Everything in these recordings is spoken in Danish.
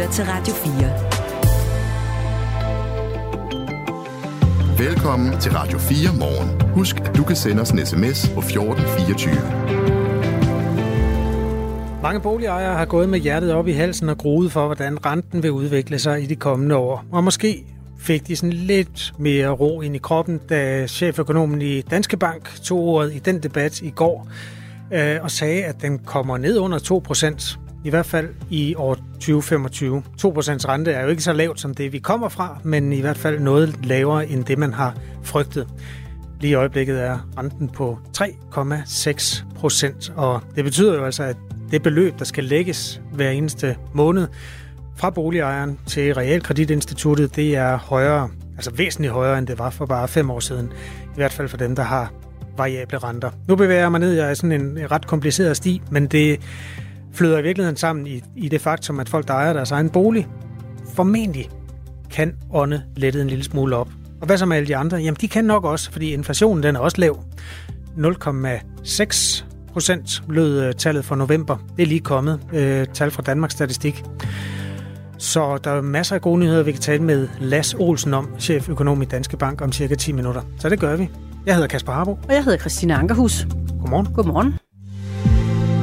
lytter til Radio 4. Velkommen til Radio 4 morgen. Husk, at du kan sende os en sms på 1424. Mange boligejere har gået med hjertet op i halsen og gruet for, hvordan renten vil udvikle sig i de kommende år. Og måske fik de sådan lidt mere ro ind i kroppen, da cheføkonomen i Danske Bank tog ordet i den debat i går øh, og sagde, at den kommer ned under 2 i hvert fald i år 2025. 2% rente er jo ikke så lavt som det, vi kommer fra, men i hvert fald noget lavere end det, man har frygtet. Lige i øjeblikket er renten på 3,6 procent, og det betyder jo altså, at det beløb, der skal lægges hver eneste måned fra boligejeren til Realkreditinstituttet, det er højere, altså væsentligt højere, end det var for bare fem år siden. I hvert fald for dem, der har variable renter. Nu bevæger jeg mig ned i sådan en ret kompliceret sti, men det flyder i virkeligheden sammen i, i det faktum, at folk, der ejer deres egen bolig, formentlig kan ånde lettet en lille smule op. Og hvad så med alle de andre? Jamen, de kan nok også, fordi inflationen den er også lav. 0,6 procent lød øh, tallet for november. Det er lige kommet. Øh, tal fra Danmarks Statistik. Så der er masser af gode nyheder, vi kan tale med Las Olsen om, cheføkonom i Danske Bank, om cirka 10 minutter. Så det gør vi. Jeg hedder Kasper Harbo. Og jeg hedder Christina Ankerhus. Godmorgen. Godmorgen.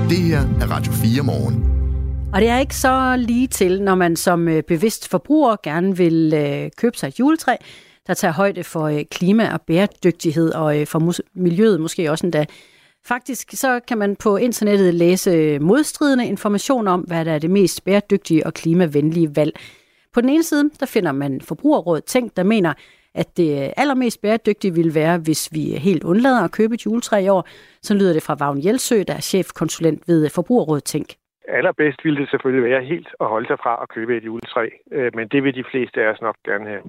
Det her er Radio 4 morgen. Og det er ikke så lige til, når man som øh, bevidst forbruger gerne vil øh, købe sig et juletræ, der tager højde for øh, klima og bæredygtighed, og øh, for miljøet måske også endda. Faktisk så kan man på internettet læse øh, modstridende information om, hvad der er det mest bæredygtige og klimavenlige valg. På den ene side, der finder man Forbrugerrådet Tænk, der mener, at det allermest bæredygtige ville være, hvis vi helt undlader at købe et juletræ i år. Så lyder det fra Vagn Jelsø, der er chefkonsulent ved Forbrugerrådet Tænk. Allerbedst ville det selvfølgelig være helt at holde sig fra at købe et juletræ, øh, men det vil de fleste af os nok gerne have.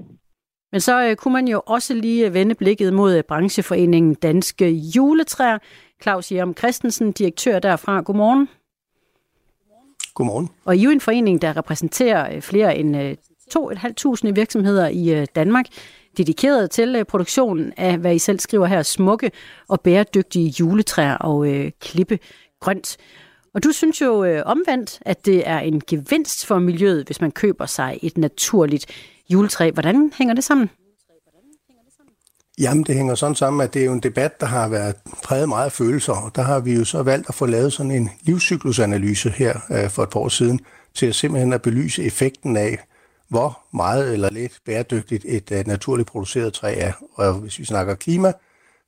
Men så øh, kunne man jo også lige vende blikket mod brancheforeningen Danske Juletræer. Claus Jerem Christensen, direktør derfra. Godmorgen. Godmorgen. Og I er jo en forening, der repræsenterer øh, flere end 2.500 virksomheder i Danmark dedikeret til øh, produktionen af, hvad I selv skriver her, smukke og bæredygtige juletræer og øh, klippe grønt. Og du synes jo øh, omvendt, at det er en gevinst for miljøet, hvis man køber sig et naturligt juletræ. Hvordan hænger det sammen? Jamen, det hænger sådan sammen, at det er jo en debat, der har været præget meget af følelser, og der har vi jo så valgt at få lavet sådan en livscyklusanalyse her øh, for et par år siden, til at simpelthen at belyse effekten af, hvor meget eller lidt bæredygtigt et uh, naturligt produceret træ er. Og hvis vi snakker klima,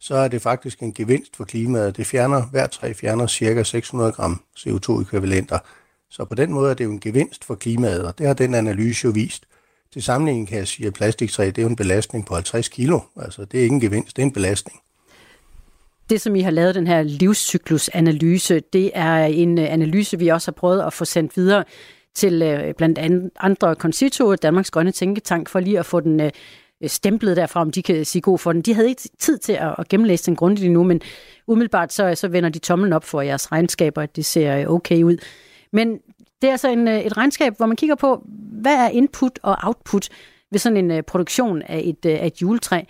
så er det faktisk en gevinst for klimaet. Det fjerner, hver træ fjerner ca. 600 gram CO2-ekvivalenter. Så på den måde er det jo en gevinst for klimaet, og det har den analyse jo vist. Til sammenligning kan jeg sige, at plastiktræ det er jo en belastning på 50 kilo. Altså det er ikke en gevinst, det er en belastning. Det, som I har lavet, den her livscyklusanalyse, det er en øh, analyse, vi også har prøvet at få sendt videre til øh, blandt andet andre Concito, Danmarks Grønne Tænketank, for lige at få den øh, stemplet derfra, om de kan sige god for den. De havde ikke tid til at, at gennemlæse den grundigt nu, men umiddelbart så, så vender de tommelen op for jeres regnskaber, at det ser øh, okay ud. Men det er altså en, øh, et regnskab, hvor man kigger på, hvad er input og output ved sådan en uh, produktion af et, uh, af et juletræ.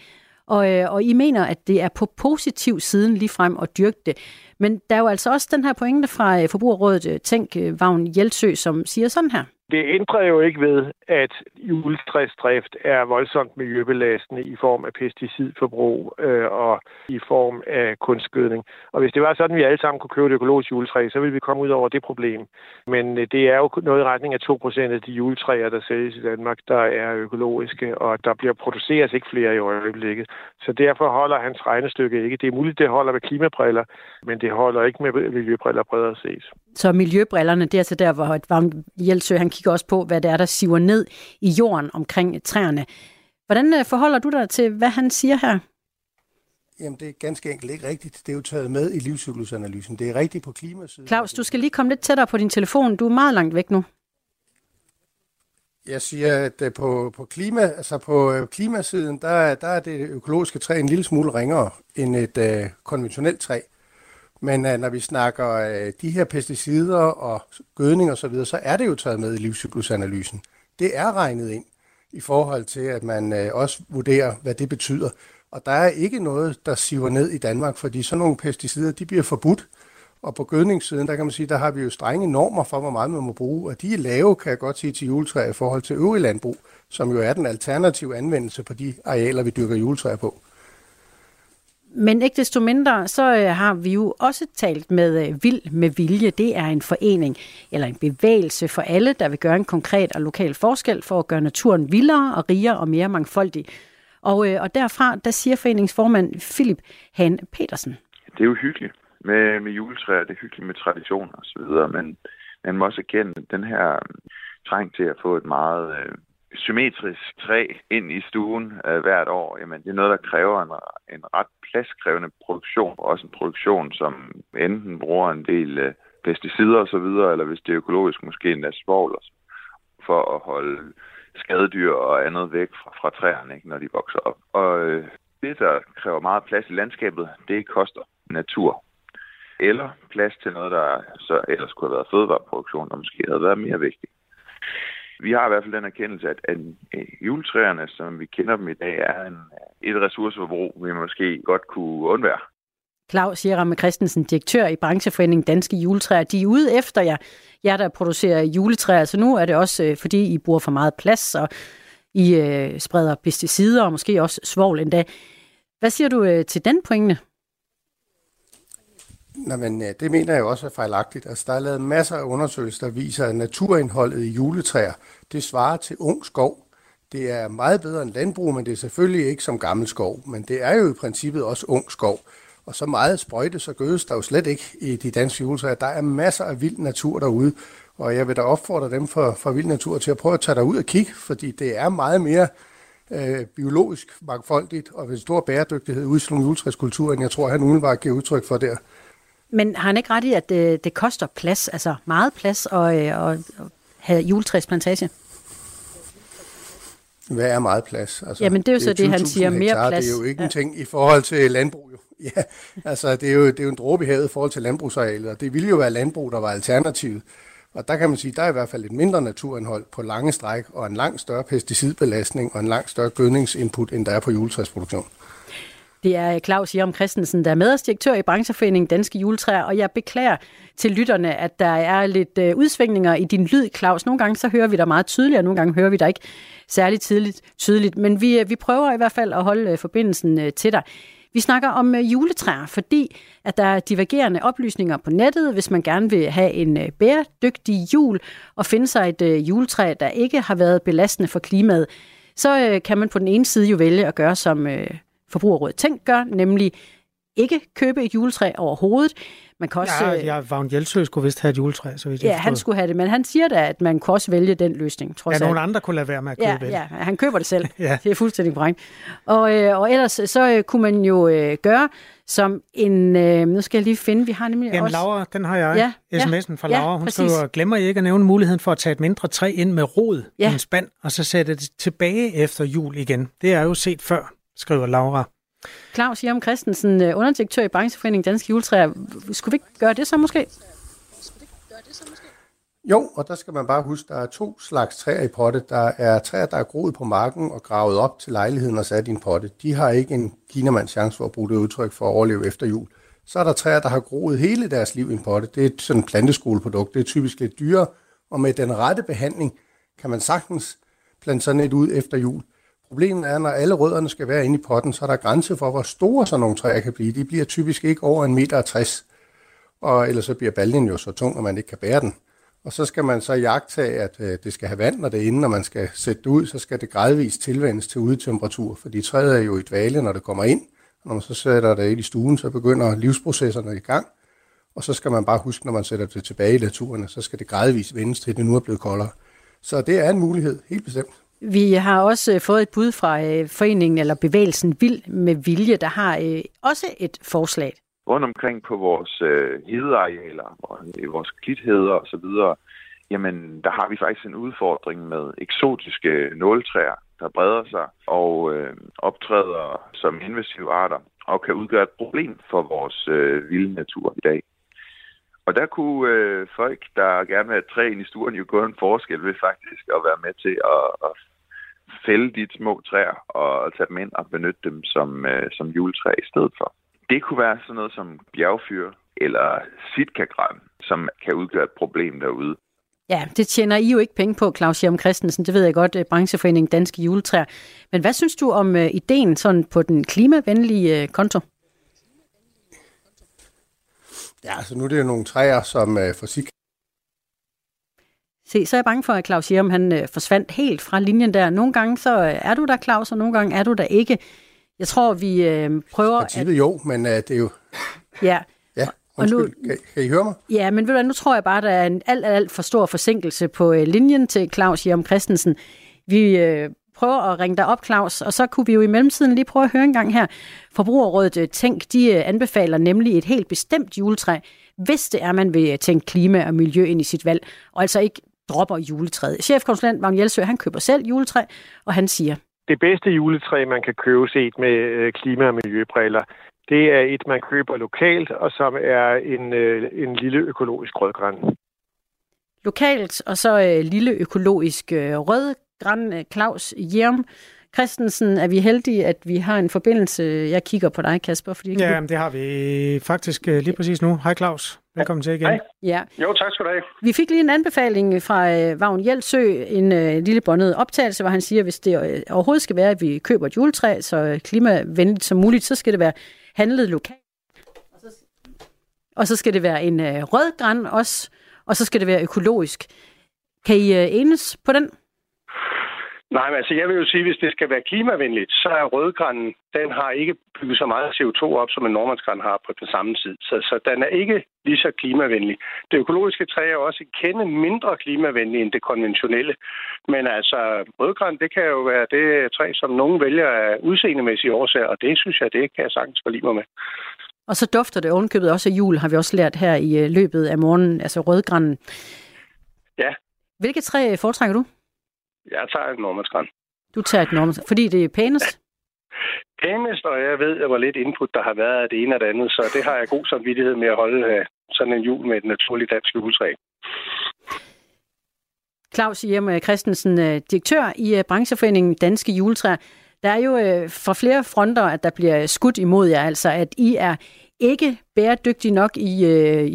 Og, øh, og I mener, at det er på positiv siden lige frem at dyrke det. Men der er jo altså også den her pointe fra øh, Forbrugerrådet øh, Tænk Vagn Hjeltsø, som siger sådan her. Det ændrer jo ikke ved, at juletræsdrift er voldsomt miljøbelastende i form af pesticidforbrug øh, og i form af kunstgødning. Og hvis det var sådan, at vi alle sammen kunne købe et økologisk juletræ, så ville vi komme ud over det problem. Men øh, det er jo noget i retning af 2% af de juletræer, der sælges i Danmark, der er økologiske, og der bliver produceret ikke flere i øjeblikket. Så derfor holder hans regnestykke ikke. Det er muligt, det holder med klimabriller, men det holder ikke med miljøbriller bredere set. Så miljøbrillerne, det er altså der, hvor Vagn Jelsø han kigger også på, hvad det er, der siver ned i jorden omkring træerne. Hvordan øh, forholder du dig til, hvad han siger her? Jamen, det er ganske enkelt ikke rigtigt. Det er jo taget med i livscyklusanalysen. Det er rigtigt på klimasiden. Claus, du skal lige komme lidt tættere på din telefon. Du er meget langt væk nu. Jeg siger, at øh, på, på, klima, altså på øh, klimasiden, der, der er det økologiske træ en lille smule ringere end et uh, konventionelt træ. Men uh, når vi snakker uh, de her pesticider og gødning og så videre, så er det jo taget med i livscyklusanalysen. Det er regnet ind i forhold til, at man uh, også vurderer, hvad det betyder. Og der er ikke noget, der siver ned i Danmark, fordi sådan nogle pesticider, de bliver forbudt. Og på gødningssiden, der kan man sige, der har vi jo strenge normer for, hvor meget man må bruge, og de er lave, kan jeg godt sige, til juletræer i forhold til øvrig landbrug, som jo er den alternative anvendelse på de arealer, vi dyrker juletræer på. Men ikke desto mindre, så øh, har vi jo også talt med øh, Vild med Vilje. Det er en forening eller en bevægelse for alle, der vil gøre en konkret og lokal forskel for at gøre naturen vildere og rigere og mere mangfoldig. Og, øh, og derfra, der siger foreningsformand Philip Han Petersen. Det er jo hyggeligt med, med juletræer, det er hyggeligt med traditioner osv., men man må også erkende den her øh, træng til at få et meget øh, symmetrisk træ ind i stuen øh, hvert år, jamen det er noget, der kræver en, en ret pladskrævende produktion, og også en produktion, som enten bruger en del øh, pesticider osv., eller hvis det er økologisk, måske endda svovl for at holde skadedyr og andet væk fra, fra træerne, ikke, når de vokser op. Og øh, det, der kræver meget plads i landskabet, det koster natur. Eller plads til noget, der så ellers kunne have været fødevareproduktion, og måske havde været mere vigtigt. Vi har i hvert fald den erkendelse, at, at juletræerne, som vi kender dem i dag, er en, et ressourceforbrug, vi måske godt kunne undvære. Claus Jeramme Christensen, direktør i brancheforeningen Danske Juletræer. De er ude efter jer, jer der producerer juletræer, så nu er det også, øh, fordi I bruger for meget plads, og I øh, spreder pesticider, og måske også svovl endda. Hvad siger du øh, til den pointe? Nå, men øh, det mener jeg også er fejlagtigt. Altså, der er lavet masser af undersøgelser, der viser, at naturindholdet i juletræer, det svarer til ung skov. Det er meget bedre end landbrug, men det er selvfølgelig ikke som gammel skov. Men det er jo i princippet også ung skov. Og så meget sprøjte, så gødes der jo slet ikke i de danske juletræer. Der er masser af vild natur derude, og jeg vil da opfordre dem for, for vild natur til at prøve at tage derud og kigge, fordi det er meget mere øh, biologisk mangfoldigt og ved stor bæredygtighed ude i sådan juletræskultur, end jeg tror, han umiddelbart giver udtryk for der. Men har han ikke ret i, at det, det koster plads, altså meget plads at, øh, at, have juletræsplantage? Hvad er meget plads? Altså, Jamen det er jo så det, han siger, mere hektar. plads. Det er jo ikke ja. en ting i forhold til landbrug. Jo. Ja, altså det er, jo, det er jo en dråbe i havet i forhold til landbrugsarealet, og det ville jo være landbrug, der var alternativet. Og der kan man sige, der er i hvert fald et mindre naturindhold på lange stræk, og en langt større pesticidbelastning og en langt større gødningsinput, end der er på juletræsproduktion. Det er Claus Jerm Christensen, der er medarbejdsdirektør i brancheforeningen Danske Juletræer, og jeg beklager til lytterne, at der er lidt øh, udsvingninger i din lyd, Claus. Nogle gange så hører vi dig meget tydeligt, og nogle gange hører vi dig ikke særlig tidligt, tydeligt. Men vi, øh, vi prøver i hvert fald at holde øh, forbindelsen til dig. Vi snakker om juletræer, fordi at der er divergerende oplysninger på nettet, hvis man gerne vil have en bæredygtig jul og finde sig et juletræ, der ikke har været belastende for klimaet. Så kan man på den ene side jo vælge at gøre som Forbrugerrådet Tænk gør, nemlig ikke købe et juletræ overhovedet. Man kan også, ja, ja, Vagn Hjeltsø skulle vist have et juletræ, så vidt Ja, han skulle have det, men han siger da, at man kunne også vælge den løsning. Trods ja, nogle andre kunne lade være med at købe ja, det. Ja, han køber det selv. ja. Det er fuldstændig brænd. Og, øh, og ellers så øh, kunne man jo øh, gøre som en... Øh, nu skal jeg lige finde, vi har nemlig Jamen, også... Laura, den har jeg. Ja, SMS'en fra ja, Laura. Hun præcis. skriver, glemmer I ikke at nævne muligheden for at tage et mindre træ ind med rod ja. i en spand, og så sætte det tilbage efter jul igen. Det er jo set før, skriver Laura. Claus Jerm Christensen, øh, underdirektør i Brancheforeningen Danske Juletræer. Skulle vi ikke gøre det så måske? Jo, og der skal man bare huske, der er to slags træer i potte. Der er træer, der er groet på marken og gravet op til lejligheden og sat i en potte. De har ikke en kinamands chance for at bruge det udtryk for at overleve efter jul. Så er der træer, der har groet hele deres liv i en potte. Det er sådan et planteskoleprodukt. Det er typisk lidt dyrere, og med den rette behandling kan man sagtens plante sådan et ud efter jul. Problemet er, når alle rødderne skal være inde i potten, så er der grænse for, hvor store sådan nogle træer kan blive. De bliver typisk ikke over en meter 60, og ellers så bliver baljen jo så tung, at man ikke kan bære den. Og så skal man så jagtage, at øh, det skal have vand, når det er inde, når man skal sætte det ud, så skal det gradvist tilvendes til udetemperatur, fordi træet er jo i dvale, når det kommer ind. Og når man så sætter det ind i stuen, så begynder livsprocesserne i gang. Og så skal man bare huske, når man sætter det tilbage i naturen, så skal det gradvist vendes til, det nu er blevet koldere. Så det er en mulighed, helt bestemt. Vi har også øh, fået et bud fra øh, foreningen eller bevægelsen Vild med Vilje, der har øh, også et forslag. Rundt omkring på vores hedearealer, og vores klitheder og så videre, jamen der har vi faktisk en udfordring med eksotiske nåletræer, der breder sig og øh, optræder som invasive arter og kan udgøre et problem for vores øh, vilde natur i dag. Og der kunne øh, folk, der gerne vil have træ ind i stuen, jo gøre en forskel ved faktisk at være med til at, at fælde de små træer og tage dem ind og benytte dem som, øh, som juletræ i stedet for. Det kunne være sådan noget som bjergfyr eller sitkagran, som kan udgøre et problem derude. Ja, det tjener I jo ikke penge på, Claus Hjem Christensen. Det ved jeg godt, brancheforeningen Danske Juletræer. Men hvad synes du om uh, ideen sådan på den klimavenlige uh, konto? Ja, altså nu er det jo nogle træer, som uh, for sig Se, så er jeg bange for, at Claus Hjem, han uh, forsvandt helt fra linjen der. Nogle gange så er du der, Claus, og nogle gange er du der ikke. Jeg tror, vi uh, prøver... Princippet at... jo, men uh, det er jo... Ja, Ja, undskyld. Nu, kan, kan I høre mig? Ja, men ved du, nu tror jeg bare, der er en alt, alt for stor forsinkelse på øh, linjen til Claus Hjem Christensen. Vi øh, prøver at ringe dig op, Claus, og så kunne vi jo i mellemtiden lige prøve at høre en gang her. Forbrugerrådet øh, Tænk, de øh, anbefaler nemlig et helt bestemt juletræ, hvis det er, man vil tænke klima og miljø ind i sit valg, og altså ikke dropper juletræet. Chefkonsulent Magne Jelsø, han køber selv juletræ, og han siger, det bedste juletræ, man kan købe set med øh, klima- og miljøbriller, det er et, man køber lokalt, og som er en, øh, en lille økologisk rødgran. Lokalt, og så øh, lille økologisk øh, rødgran. Øh, Claus Hjerm Christensen, er vi heldige, at vi har en forbindelse. Jeg kigger på dig, Kasper. Fordi ja, det har vi faktisk øh, lige præcis nu. Hej Claus. Velkommen til igen. Hej. Ja. Jo, tak skal du have. Vi fik lige en anbefaling fra øh, Vagn Hjeltsø, en øh, lille båndet optagelse, hvor han siger, at hvis det øh, overhovedet skal være, at vi køber et juletræ, så klimavenligt som muligt, så skal det være handlet lokalt. Og så, og så skal det være en øh, rød græn også, og så skal det være økologisk. Kan I øh, enes på den? Nej, men altså jeg vil jo sige, hvis det skal være klimavenligt, så er rødgranen, den har ikke bygget så meget CO2 op, som en nordmandsgran har på den samme tid. Så, så den er ikke lige så klimavenlig. Det økologiske træ er også et kende mindre klimavenligt end det konventionelle. Men altså, rødgran, det kan jo være det træ, som nogen vælger af udseendemæssige årsager, og det synes jeg, det kan jeg sagtens forlige mig med. Og så dufter det ovenkøbet også af jul, har vi også lært her i øh, løbet af morgenen, altså rødgranen. Ja. Hvilket træ foretrækker du? Jeg tager et nordmandsgræn. Du tager et nordmandsgræn, fordi det er pænest? Pænest, og jeg ved, hvor lidt input der har været af det ene og det andet, så det har jeg god samvittighed med at holde øh, sådan en jul med et naturligt dansk juletræ. Claus Hjem Christensen, øh, direktør i øh, brancheforeningen Danske Juletræer. Der er jo fra flere fronter, at der bliver skudt imod jer, altså at I er ikke bæredygtige nok i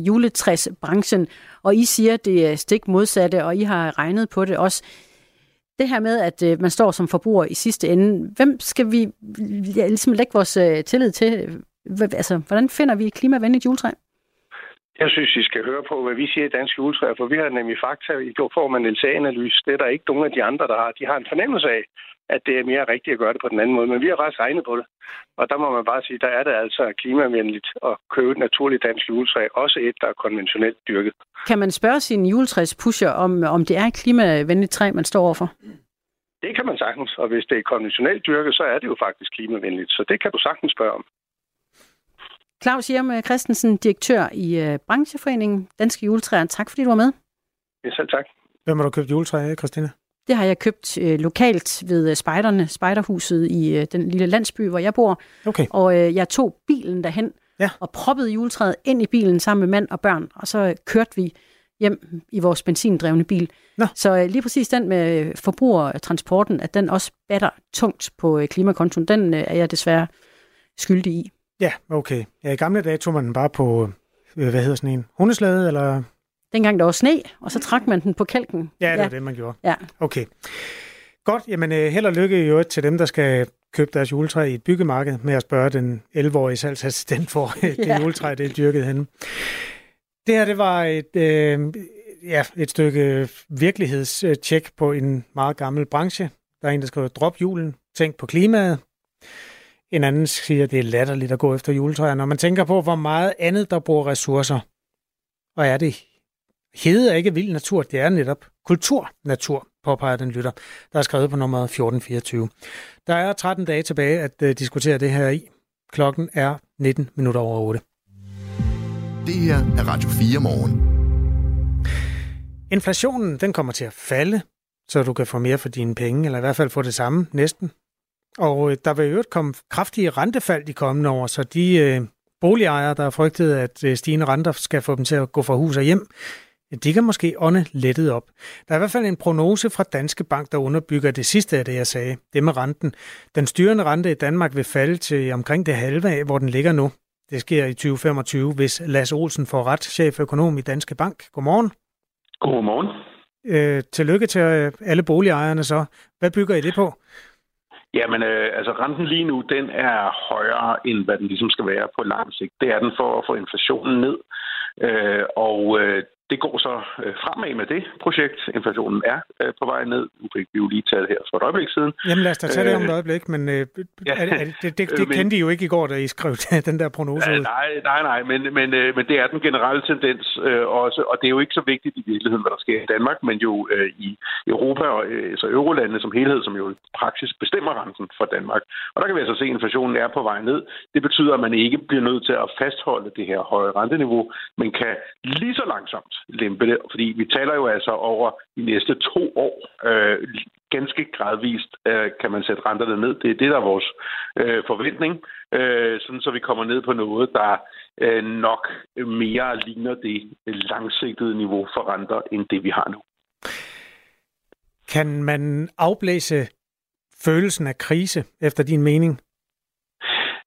juletræsbranchen, og I siger, at det er stik modsatte, og I har regnet på det også det her med, at øh, man står som forbruger i sidste ende, hvem skal vi ja, ligesom lægge vores øh, tillid til? Altså, hvordan finder vi et klimavenligt juletræ? Jeg synes, I skal høre på, hvad vi siger i Danske Juletræer, for vi har nemlig fakta i form af en LCA-analyse. Det er der ikke nogen af de andre, der har. De har en fornemmelse af, at det er mere rigtigt at gøre det på den anden måde. Men vi har ret regnet på det. Og der må man bare sige, der er det altså klimavenligt at købe et naturligt dansk juletræ, også et, der er konventionelt dyrket. Kan man spørge sin juletræspusher, om, om det er et klimavenligt træ, man står overfor? Det kan man sagtens, og hvis det er konventionelt dyrket, så er det jo faktisk klimavenligt. Så det kan du sagtens spørge om. Claus Hjem Christensen, direktør i uh, brancheforeningen Danske Juletræer. Tak fordi du var med. Ja, selv tak. Hvem har du købt juletræ af, Christina? Det har jeg købt øh, lokalt ved øh, spejderne, spejderhuset i øh, den lille landsby, hvor jeg bor. Okay. Og øh, jeg tog bilen derhen ja. og proppede juletræet ind i bilen sammen med mand og børn. Og så øh, kørte vi hjem i vores benzindrevne bil. Nå. Så øh, lige præcis den med øh, forbrugertransporten, at den også batter tungt på øh, klimakontoen, den øh, er jeg desværre skyldig i. Ja, okay. Ja, I gamle dage tog man den bare på, øh, hvad hedder sådan en, hundeslæde, eller dengang der var sne, og så trak man den på kælken. Ja, det ja. var det, man gjorde. Ja. Okay. Godt, jamen øh, held og lykke jo til dem, der skal købe deres juletræ i et byggemarked, med at spørge den 11-årige salgsassistent, hvor det ja. juletræ det er dyrket henne. Det her, det var et, øh, ja, et stykke virkelighedstjek på en meget gammel branche. Der er en, der skriver, drop julen, tænk på klimaet. En anden siger, at det er latterligt at gå efter juletræer, når man tænker på, hvor meget andet, der bruger ressourcer. Og er det Hede er ikke vild natur, det er netop kulturnatur, påpeger den lytter, der er skrevet på nummer 1424. Der er 13 dage tilbage at uh, diskutere det her i. Klokken er 19 minutter over 8. Det her er Radio 4 morgen. Inflationen den kommer til at falde, så du kan få mere for dine penge, eller i hvert fald få det samme næsten. Og øh, der vil jo komme kraftige rentefald de kommende år, så de øh, boligejere, der har frygtet, at øh, stigende renter skal få dem til at gå fra hus og hjem, de kan måske ånde lettet op. Der er i hvert fald en prognose fra Danske Bank, der underbygger det sidste af det, jeg sagde. Det med renten. Den styrende rente i Danmark vil falde til omkring det halve af, hvor den ligger nu. det sker i 2025, hvis Lasse Olsen får ret, cheføkonom i Danske Bank. Godmorgen. Godmorgen. Øh, tillykke til øh, alle boligejerne så. Hvad bygger I det på? Jamen, øh, altså renten lige nu, den er højere, end hvad den ligesom skal være på lang sigt. Det er den for at få inflationen ned. Øh, og øh, det går så øh, fremad med det projekt. Inflationen er øh, på vej ned. Nu fik vi jo lige taget her for et øjeblik siden. Jamen lad os da tage det om et øh, øjeblik, men øh, ja. er, er, det, det, det kendte I jo ikke i går, da I skrev den der prognose ud. Nej, nej, nej, men, men, øh, men det er den generelle tendens øh, også, og det er jo ikke så vigtigt i virkeligheden, hvad der sker i Danmark, men jo øh, i Europa og altså eurolandene som helhed, som jo i praksis bestemmer renten for Danmark. Og der kan vi altså se, at inflationen er på vej ned. Det betyder, at man ikke bliver nødt til at fastholde det her høje renteniveau, men kan lige så langsomt lempe det, fordi vi taler jo altså over de næste to år. Øh, ganske gradvist øh, kan man sætte renterne ned. Det er det, der er vores øh, forventning, øh, sådan så vi kommer ned på noget, der øh, nok mere ligner det langsigtede niveau for renter, end det vi har nu. Kan man afblæse følelsen af krise, efter din mening?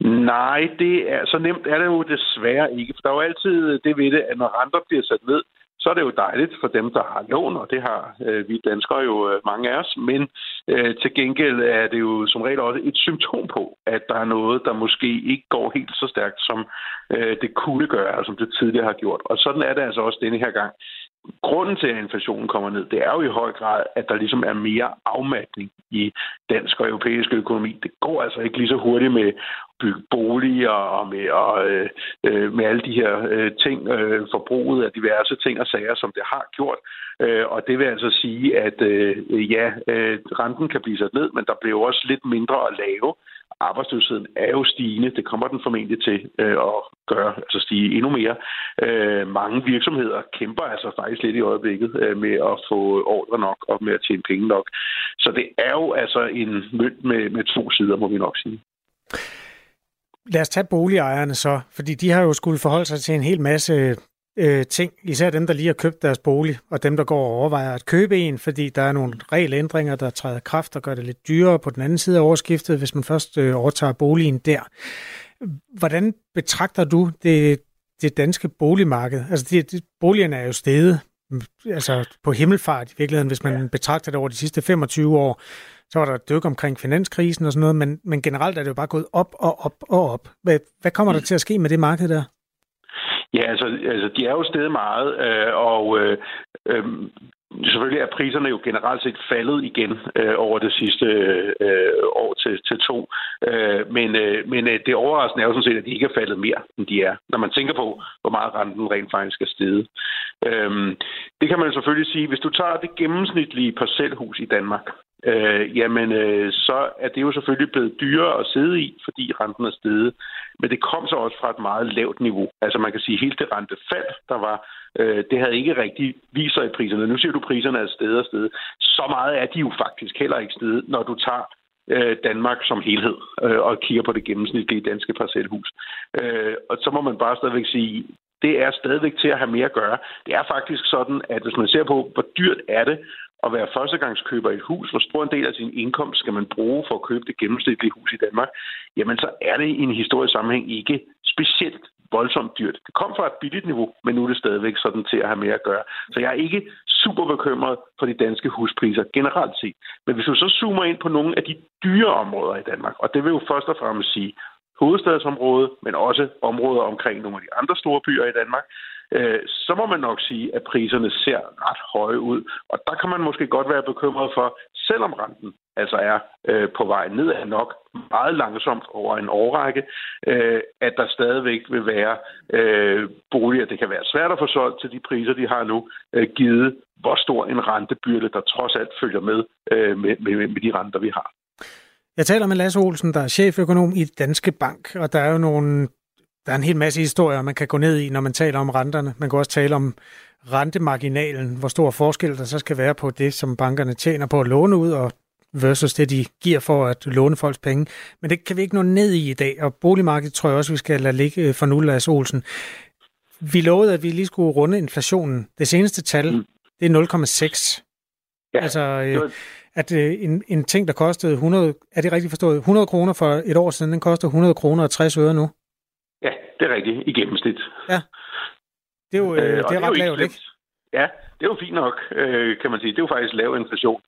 Nej, det er, så nemt er det jo desværre ikke. For der er jo altid det ved det, at når renter bliver sat ned, så er det jo dejligt for dem, der har lån, og det har øh, vi danskere jo øh, mange af os. Men øh, til gengæld er det jo som regel også et symptom på, at der er noget, der måske ikke går helt så stærkt, som øh, det kunne gøre, som det tidligere har gjort. Og sådan er det altså også denne her gang grunden til, at inflationen kommer ned, det er jo i høj grad, at der ligesom er mere afmatning i dansk og europæisk økonomi. Det går altså ikke lige så hurtigt med at bygge boliger og med, og, øh, øh, med alle de her øh, ting, øh, forbruget af diverse ting og sager, som det har gjort. Øh, og det vil altså sige, at øh, ja, øh, renten kan blive sat ned, men der bliver også lidt mindre at lave arbejdsløsheden er jo stigende. Det kommer den formentlig til øh, at gøre, altså stige endnu mere. Øh, mange virksomheder kæmper altså faktisk lidt i øjeblikket øh, med at få ordre nok og med at tjene penge nok. Så det er jo altså en mønt med, med to sider, må vi nok sige. Lad os tage boligejerne så, fordi de har jo skulle forholde sig til en hel masse øh, ting, især dem, der lige har købt deres bolig, og dem, der går og overvejer at købe en, fordi der er nogle regelændringer, der træder kraft og gør det lidt dyrere på den anden side af overskiftet, hvis man først øh, overtager boligen der. Hvordan betragter du det, det danske boligmarked? Altså, det, det, boligerne er jo steget altså på himmelfart i virkeligheden, hvis man betragter det over de sidste 25 år. Så var der et dyk omkring finanskrisen og sådan noget, men, men generelt er det jo bare gået op og op og op. Hvad, hvad kommer der mm. til at ske med det marked der? Ja, altså, altså de er jo steget meget, øh, og øh, øh, Selvfølgelig er priserne jo generelt set faldet igen øh, over det sidste øh, år til, til to. Øh, men øh, men øh, det overraskende er jo sådan set, at de ikke er faldet mere, end de er, når man tænker på, hvor meget renten rent faktisk er steget. Øh, det kan man selvfølgelig sige, hvis du tager det gennemsnitlige parcelhus i Danmark, øh, jamen øh, så er det jo selvfølgelig blevet dyrere at sidde i, fordi renten er steget. Men det kom så også fra et meget lavt niveau. Altså man kan sige, at hele det rentefald, der var, øh, det havde ikke rigtig vist sig i priserne. Nu ser du, at priserne er steget og steget. Så meget er de jo faktisk heller ikke steget, når du tager øh, Danmark som helhed øh, og kigger på det gennemsnitlige danske parcelhus. Øh, og så må man bare stadigvæk sige, det er stadigvæk til at have mere at gøre. Det er faktisk sådan, at hvis man ser på, hvor dyrt er det at være førstegangskøber i et hus, hvor stor en del af sin indkomst skal man bruge for at købe det gennemsnitlige hus i Danmark, jamen så er det i en historisk sammenhæng ikke specielt voldsomt dyrt. Det kom fra et billigt niveau, men nu er det stadigvæk sådan til at have mere at gøre. Så jeg er ikke super bekymret for de danske huspriser generelt set. Men hvis du så zoomer ind på nogle af de dyre områder i Danmark, og det vil jo først og fremmest sige hovedstadsområdet, men også områder omkring nogle af de andre store byer i Danmark, øh, så må man nok sige, at priserne ser ret høje ud. Og der kan man måske godt være bekymret for, selvom renten altså er øh, på vej nedad nok meget langsomt over en årrække, øh, at der stadigvæk vil være øh, boliger. Det kan være svært at få solgt til de priser, de har nu, øh, givet hvor stor en rentebyrde, der trods alt følger med, øh, med, med, med de renter, vi har. Jeg taler med Lasse Olsen, der er cheføkonom i Danske Bank, og der er jo nogle der er en hel masse historier, man kan gå ned i, når man taler om renterne. Man kan også tale om rentemarginalen, hvor stor forskel der så skal være på det, som bankerne tjener på at låne ud, og versus det, de giver for at låne folks penge. Men det kan vi ikke nå ned i i dag, og boligmarkedet tror jeg også, vi skal lade ligge for nu, Lars Olsen. Vi lovede, at vi lige skulle runde inflationen. Det seneste tal, mm. det er 0,6. Ja, altså, øh, at øh, en, en ting, der kostede 100, er det rigtigt forstået, 100 kroner for et år siden, den koster 100 kroner og 60 øre nu? Ja, det er rigtigt. I gennemsnit. Ja. Det er jo, øh, det er, og ret jo lavt, ikke? Ja, det er jo fint nok, øh, kan man sige. Det er jo faktisk lav inflation.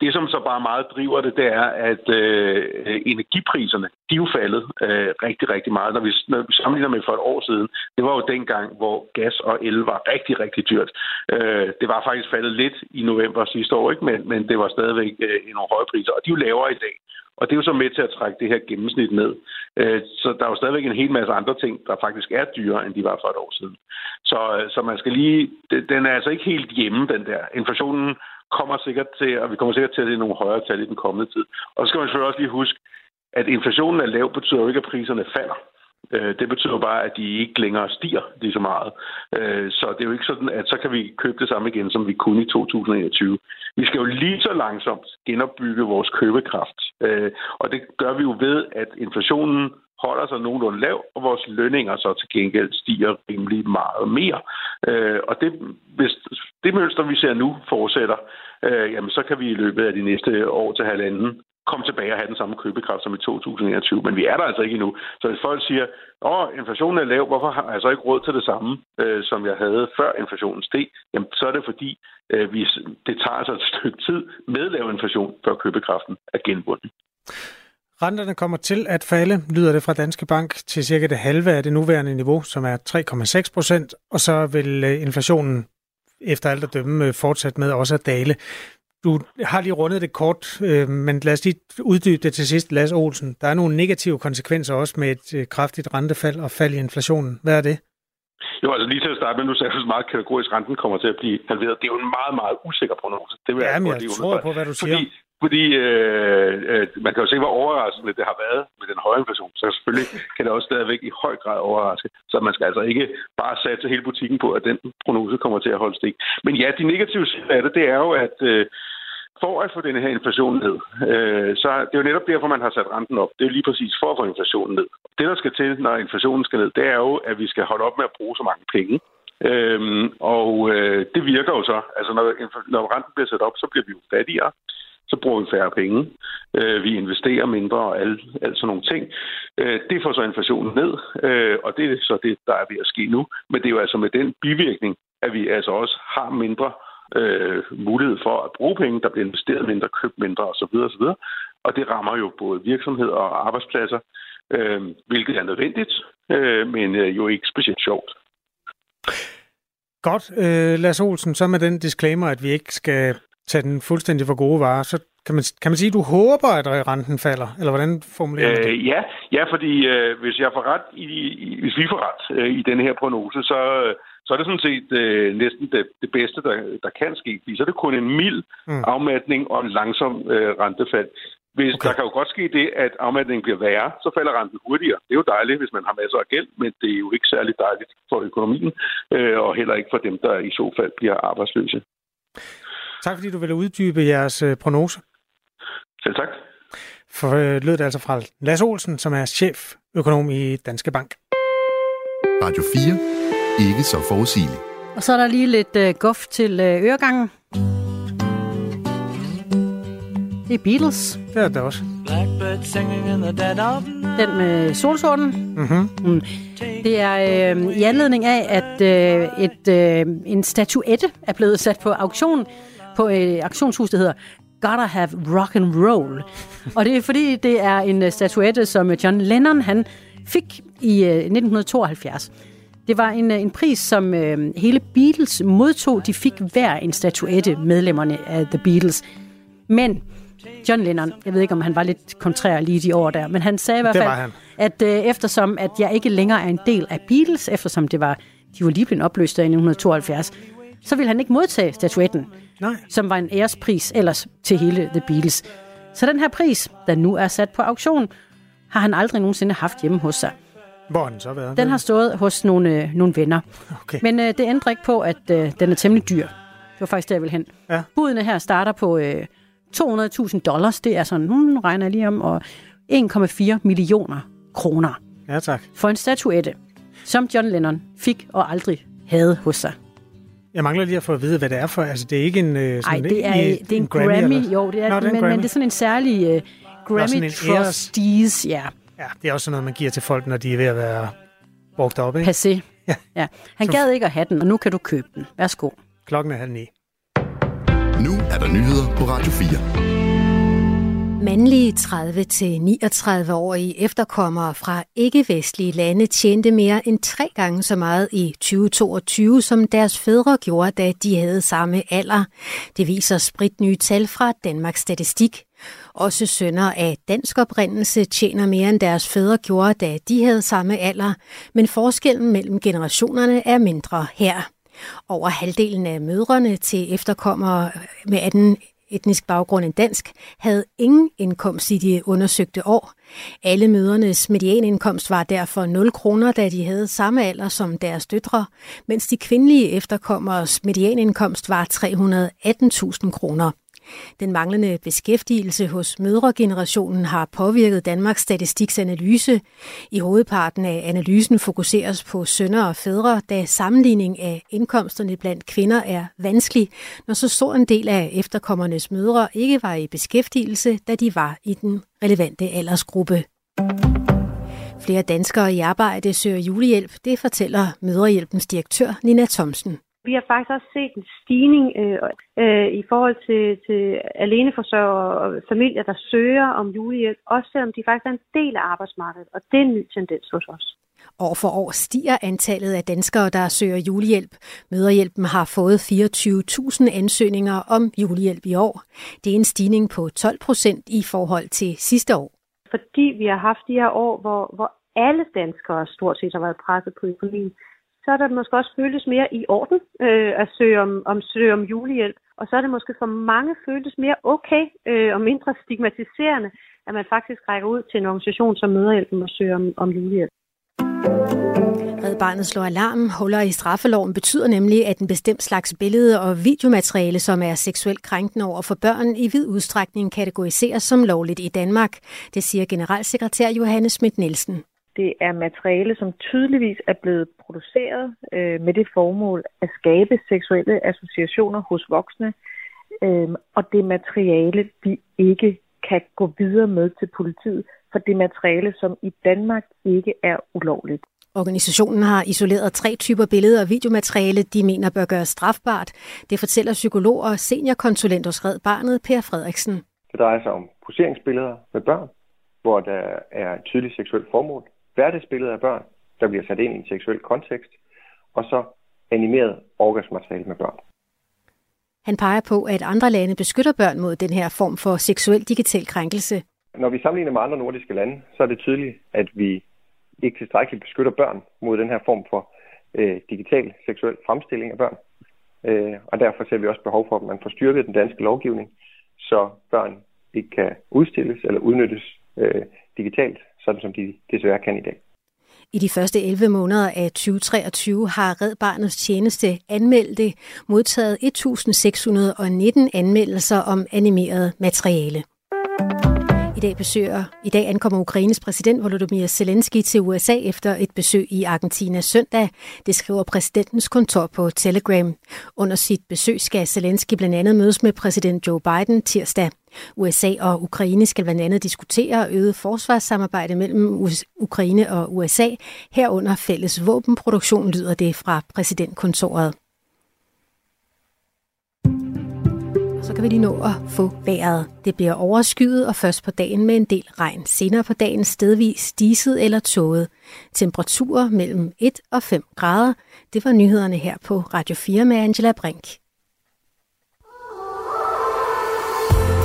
Det, som så bare meget driver det, det er, at øh, energipriserne, de er jo faldet øh, rigtig, rigtig meget. Når vi, når vi sammenligner med for et år siden, det var jo dengang, hvor gas og el var rigtig, rigtig dyrt. Øh, det var faktisk faldet lidt i november sidste år, ikke? Men, men det var stadigvæk øh, nogle høje priser, og de er jo lavere i dag. Og det er jo så med til at trække det her gennemsnit ned. Øh, så der er jo stadigvæk en hel masse andre ting, der faktisk er dyrere, end de var for et år siden. Så, øh, så man skal lige... Den er altså ikke helt hjemme, den der. Inflationen kommer sikkert til, og vi kommer sikkert til at se nogle højere tal i den kommende tid. Og så skal man selvfølgelig også lige huske, at inflationen er lav, betyder jo ikke, at priserne falder. Øh, det betyder bare, at de ikke længere stiger lige så meget. Øh, så det er jo ikke sådan, at så kan vi købe det samme igen, som vi kunne i 2021. Vi skal jo lige så langsomt genopbygge vores købekraft. Øh, og det gør vi jo ved, at inflationen holder sig nogenlunde lav, og vores lønninger så til gengæld stiger rimelig meget mere. Og det, hvis det mønster, vi ser nu, fortsætter, jamen så kan vi i løbet af de næste år til halvanden komme tilbage og have den samme købekraft som i 2021. Men vi er der altså ikke endnu. Så hvis folk siger, at inflationen er lav, hvorfor har jeg så ikke råd til det samme, øh, som jeg havde før inflationen steg? Jamen, så er det fordi, øh, vi, det tager altså et stykke tid med lav inflation, før købekraften er genvundet. Renterne kommer til at falde, lyder det fra Danske Bank, til cirka det halve af det nuværende niveau, som er 3,6 procent, og så vil øh, inflationen efter alt at dømme øh, fortsat med også at dale. Du har lige rundet det kort, øh, men lad os lige uddybe det til sidst, Lars Olsen. Der er nogle negative konsekvenser også med et øh, kraftigt rentefald og fald i inflationen. Hvad er det? Jo, altså lige til at starte med, nu sagde du meget kategorisk, at renten kommer til at blive halveret. Det er jo en meget, meget usikker prognose. Det vil ja, jeg, men jeg tror på, hvad du siger. Fordi, fordi øh, øh, man kan jo se, hvor overraskende det har været med den høje inflation. Så selvfølgelig kan det også stadigvæk i høj grad overraske. Så man skal altså ikke bare satse hele butikken på, at den prognose kommer til at holde stik. Men ja, de negative sider af det, det er jo, at øh, for at få den her inflation ned, øh, så det er jo netop derfor, man har sat renten op. Det er jo lige præcis for at få inflationen ned. Det, der skal til, når inflationen skal ned, det er jo, at vi skal holde op med at bruge så mange penge. Øhm, og øh, det virker jo så. Altså, når, når renten bliver sat op, så bliver vi jo fattigere. Så bruger vi færre penge. Øh, vi investerer mindre og alt, alt sådan nogle ting. Øh, det får så inflationen ned, øh, og det er så det, der er ved at ske nu. Men det er jo altså med den bivirkning, at vi altså også har mindre øh, mulighed for at bruge penge, der bliver investeret mindre, købt mindre osv. osv. Og det rammer jo både virksomheder og arbejdspladser, øh, hvilket er nødvendigt, øh, men øh, jo ikke specielt sjovt. Godt, øh, Lars Olsen, så med den disclaimer, at vi ikke skal tage den fuldstændig for gode varer, så kan man, kan man sige, at du håber, at renten falder? Eller hvordan formulerer du det? Øh, ja, ja, fordi øh, hvis jeg får ret i, i, hvis vi får ret øh, i denne her prognose, så, så er det sådan set øh, næsten det, det bedste, der, der kan ske. Fordi så er det kun en mild mm. afmatning og en langsom øh, rentefald. Hvis okay. Der kan jo godt ske det, at afmatningen bliver værre, så falder renten hurtigere. Det er jo dejligt, hvis man har masser af gæld, men det er jo ikke særlig dejligt for økonomien, øh, og heller ikke for dem, der i så fald bliver arbejdsløse. Tak fordi du ville uddybe jeres øh, prognose. Selv tak. For øh, lød det altså fra Lars Olsen, som er chef økonom i Danske Bank. Radio 4 ikke så forudsigeligt. Og så er der lige lidt uh, guf til uh, øregangen. Det er Beatles. Det er det også. Den med solsorten. Mm-hmm. Mm. Det er øh, i anledning af, at øh, et, øh, en statuette er blevet sat på auktion på et øh, auktionshus, der hedder Gotta Have Rock and Roll. Og det er fordi, det er en øh, statuette, som John Lennon han fik i øh, 1972. Det var en, øh, en pris, som øh, hele Beatles modtog. De fik hver en statuette, medlemmerne af The Beatles. Men John Lennon, jeg ved ikke, om han var lidt kontrær lige de år der, men han sagde i hvert fald, at øh, eftersom at jeg ikke længere er en del af Beatles, eftersom det var, de var lige blevet opløst i 1972, så ville han ikke modtage statuetten, Nej. som var en ærespris ellers til hele The Beatles. Så den her pris, der nu er sat på auktion, har han aldrig nogensinde haft hjemme hos sig. Hvor har den så været? Den har stået hos nogle, øh, nogle venner. Okay. Men øh, det ændrer ikke på, at øh, den er temmelig dyr. Det var faktisk der, jeg vil hen. Ja. Budene her starter på øh, 200.000 dollars. Det er sådan, hmm, regner jeg lige om, og 1,4 millioner kroner. Ja, tak. For en statuette, som John Lennon fik og aldrig havde hos sig. Jeg mangler lige at få at vide, hvad det er for. Altså, det er ikke en... Øh, Nej, det er, en, det er en, en Grammy. Grammy jo, det er, Nå, det er men, men det er sådan en særlig uh, Grammy Trustees, ja. Ja, det er også noget, man giver til folk, når de er ved at være brugt op, ikke? Passé. Ja. ja. Han gad ikke at have den, og nu kan du købe den. Værsgo. Klokken er halv ni. Nu er der nyheder på Radio 4. Mandlige 30-39-årige efterkommere fra ikke-vestlige lande tjente mere end tre gange så meget i 2022, som deres fædre gjorde, da de havde samme alder. Det viser spritnye tal fra Danmarks Statistik. Også sønner af dansk oprindelse tjener mere end deres fædre gjorde, da de havde samme alder, men forskellen mellem generationerne er mindre her. Over halvdelen af mødrene til efterkommere med anden etnisk baggrund end dansk, havde ingen indkomst i de undersøgte år. Alle mødernes medianindkomst var derfor 0 kroner, da de havde samme alder som deres døtre, mens de kvindelige efterkommers medianindkomst var 318.000 kroner. Den manglende beskæftigelse hos mødregenerationen har påvirket Danmarks Statistiks analyse. I hovedparten af analysen fokuseres på sønner og fædre, da sammenligning af indkomsterne blandt kvinder er vanskelig, når så stor en del af efterkommernes mødre ikke var i beskæftigelse, da de var i den relevante aldersgruppe. Flere danskere i arbejde søger julehjælp, det fortæller Mødrehjælpens direktør Nina Thomsen. Vi har faktisk også set en stigning øh, øh, i forhold til, til aleneforsørgere og familier, der søger om julehjælp, også selvom de faktisk er en del af arbejdsmarkedet, og det er en ny tendens hos os. År for år stiger antallet af danskere, der søger julehjælp. Møderhjælpen har fået 24.000 ansøgninger om julehjælp i år. Det er en stigning på 12 procent i forhold til sidste år. Fordi vi har haft de her år, hvor, hvor alle danskere stort set har været presset på økonomien, så er der måske også føles mere i orden øh, at søge om, om, søge om julehjælp. Og så er det måske for mange føltes mere okay øh, og mindre stigmatiserende, at man faktisk rækker ud til en organisation som Møderhjælpen og søger om, om julehjælp. Red Barnet slår alarm. Huller i straffeloven betyder nemlig, at en bestemt slags billede og videomateriale, som er seksuelt krænkende over for børn, i vid udstrækning kategoriseres som lovligt i Danmark. Det siger generalsekretær Johannes Schmidt Nielsen. Det er materiale, som tydeligvis er blevet produceret øh, med det formål at skabe seksuelle associationer hos voksne. Øh, og det materiale, vi ikke kan gå videre med til politiet, for det materiale, som i Danmark ikke er ulovligt. Organisationen har isoleret tre typer billeder og videomateriale, de mener bør gøres strafbart. Det fortæller psykolog og seniorkonsulent hos Red Barnet, Per Frederiksen. Det drejer sig om poseringsbilleder med børn, hvor der er et tydeligt seksuelt formål hverdagsbilleder af børn, der bliver sat ind i en seksuel kontekst, og så animeret orgasmateriale med børn. Han peger på, at andre lande beskytter børn mod den her form for seksuel digital krænkelse. Når vi sammenligner med andre nordiske lande, så er det tydeligt, at vi ikke tilstrækkeligt beskytter børn mod den her form for øh, digital seksuel fremstilling af børn. Øh, og derfor ser vi også behov for, at man får styrket den danske lovgivning, så børn ikke kan udstilles eller udnyttes øh, digitalt sådan som de desværre kan i dag. I de første 11 måneder af 2023 har Red Barnets tjeneste anmeldte modtaget 1.619 anmeldelser om animeret materiale. I dag besøger, i dag ankommer Ukraines præsident Volodymyr Zelensky til USA efter et besøg i Argentina søndag. Det skriver præsidentens kontor på Telegram. Under sit besøg skal Zelensky blandt andet mødes med præsident Joe Biden tirsdag. USA og Ukraine skal blandt andet diskutere øget forsvarssamarbejde mellem Ukraine og USA, herunder fælles våbenproduktion, lyder det fra præsidentkontoret. så kan vi lige nå at få vejret. Det bliver overskyet og først på dagen med en del regn. Senere på dagen stedvis diset eller tåget. Temperaturer mellem 1 og 5 grader. Det var nyhederne her på Radio 4 med Angela Brink.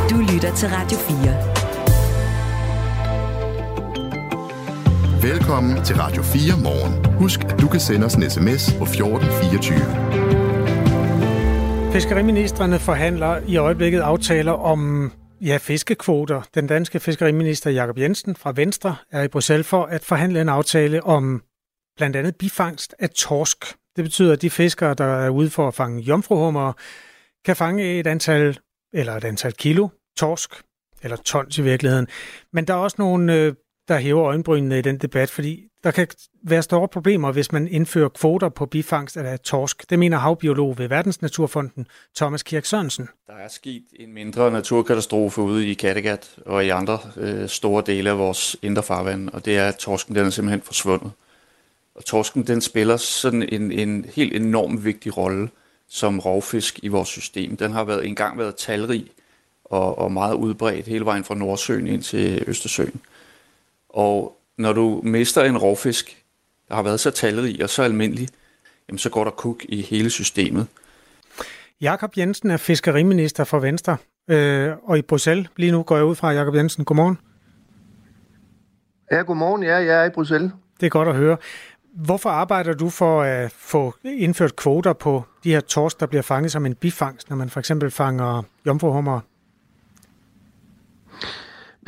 Du lytter til Radio 4. Velkommen til Radio 4 morgen. Husk, at du kan sende os en sms på 1424. Fiskeriministerne forhandler i øjeblikket aftaler om ja, fiskekvoter. Den danske fiskeriminister Jakob Jensen fra Venstre er i Bruxelles for at forhandle en aftale om blandt andet bifangst af torsk. Det betyder, at de fiskere, der er ude for at fange jomfruhummer, kan fange et antal, eller et antal kilo torsk, eller tons i virkeligheden. Men der er også nogle, øh, der hæver øjenbrynene i den debat, fordi der kan være store problemer, hvis man indfører kvoter på bifangst af torsk. Det mener havbiolog ved Verdensnaturfonden, Thomas Kirk Sørensen. Der er sket en mindre naturkatastrofe ude i Kattegat og i andre øh, store dele af vores indre farvand, og det er, at torsken den er simpelthen forsvundet. Og torsken den spiller sådan en, en helt enorm vigtig rolle som rovfisk i vores system. Den har været engang været talrig og, og meget udbredt hele vejen fra Nordsøen ind til Østersøen. Og når du mister en rovfisk, der har været så talrig og så almindelig, jamen så går der kuk i hele systemet. Jakob Jensen er fiskeriminister for Venstre, øh, og i Bruxelles lige nu går jeg ud fra. Jakob Jensen, godmorgen. Ja, godmorgen. Ja, jeg er i Bruxelles. Det er godt at høre. Hvorfor arbejder du for at få indført kvoter på de her torsk, der bliver fanget som en bifangst, når man for eksempel fanger jomfruhummer?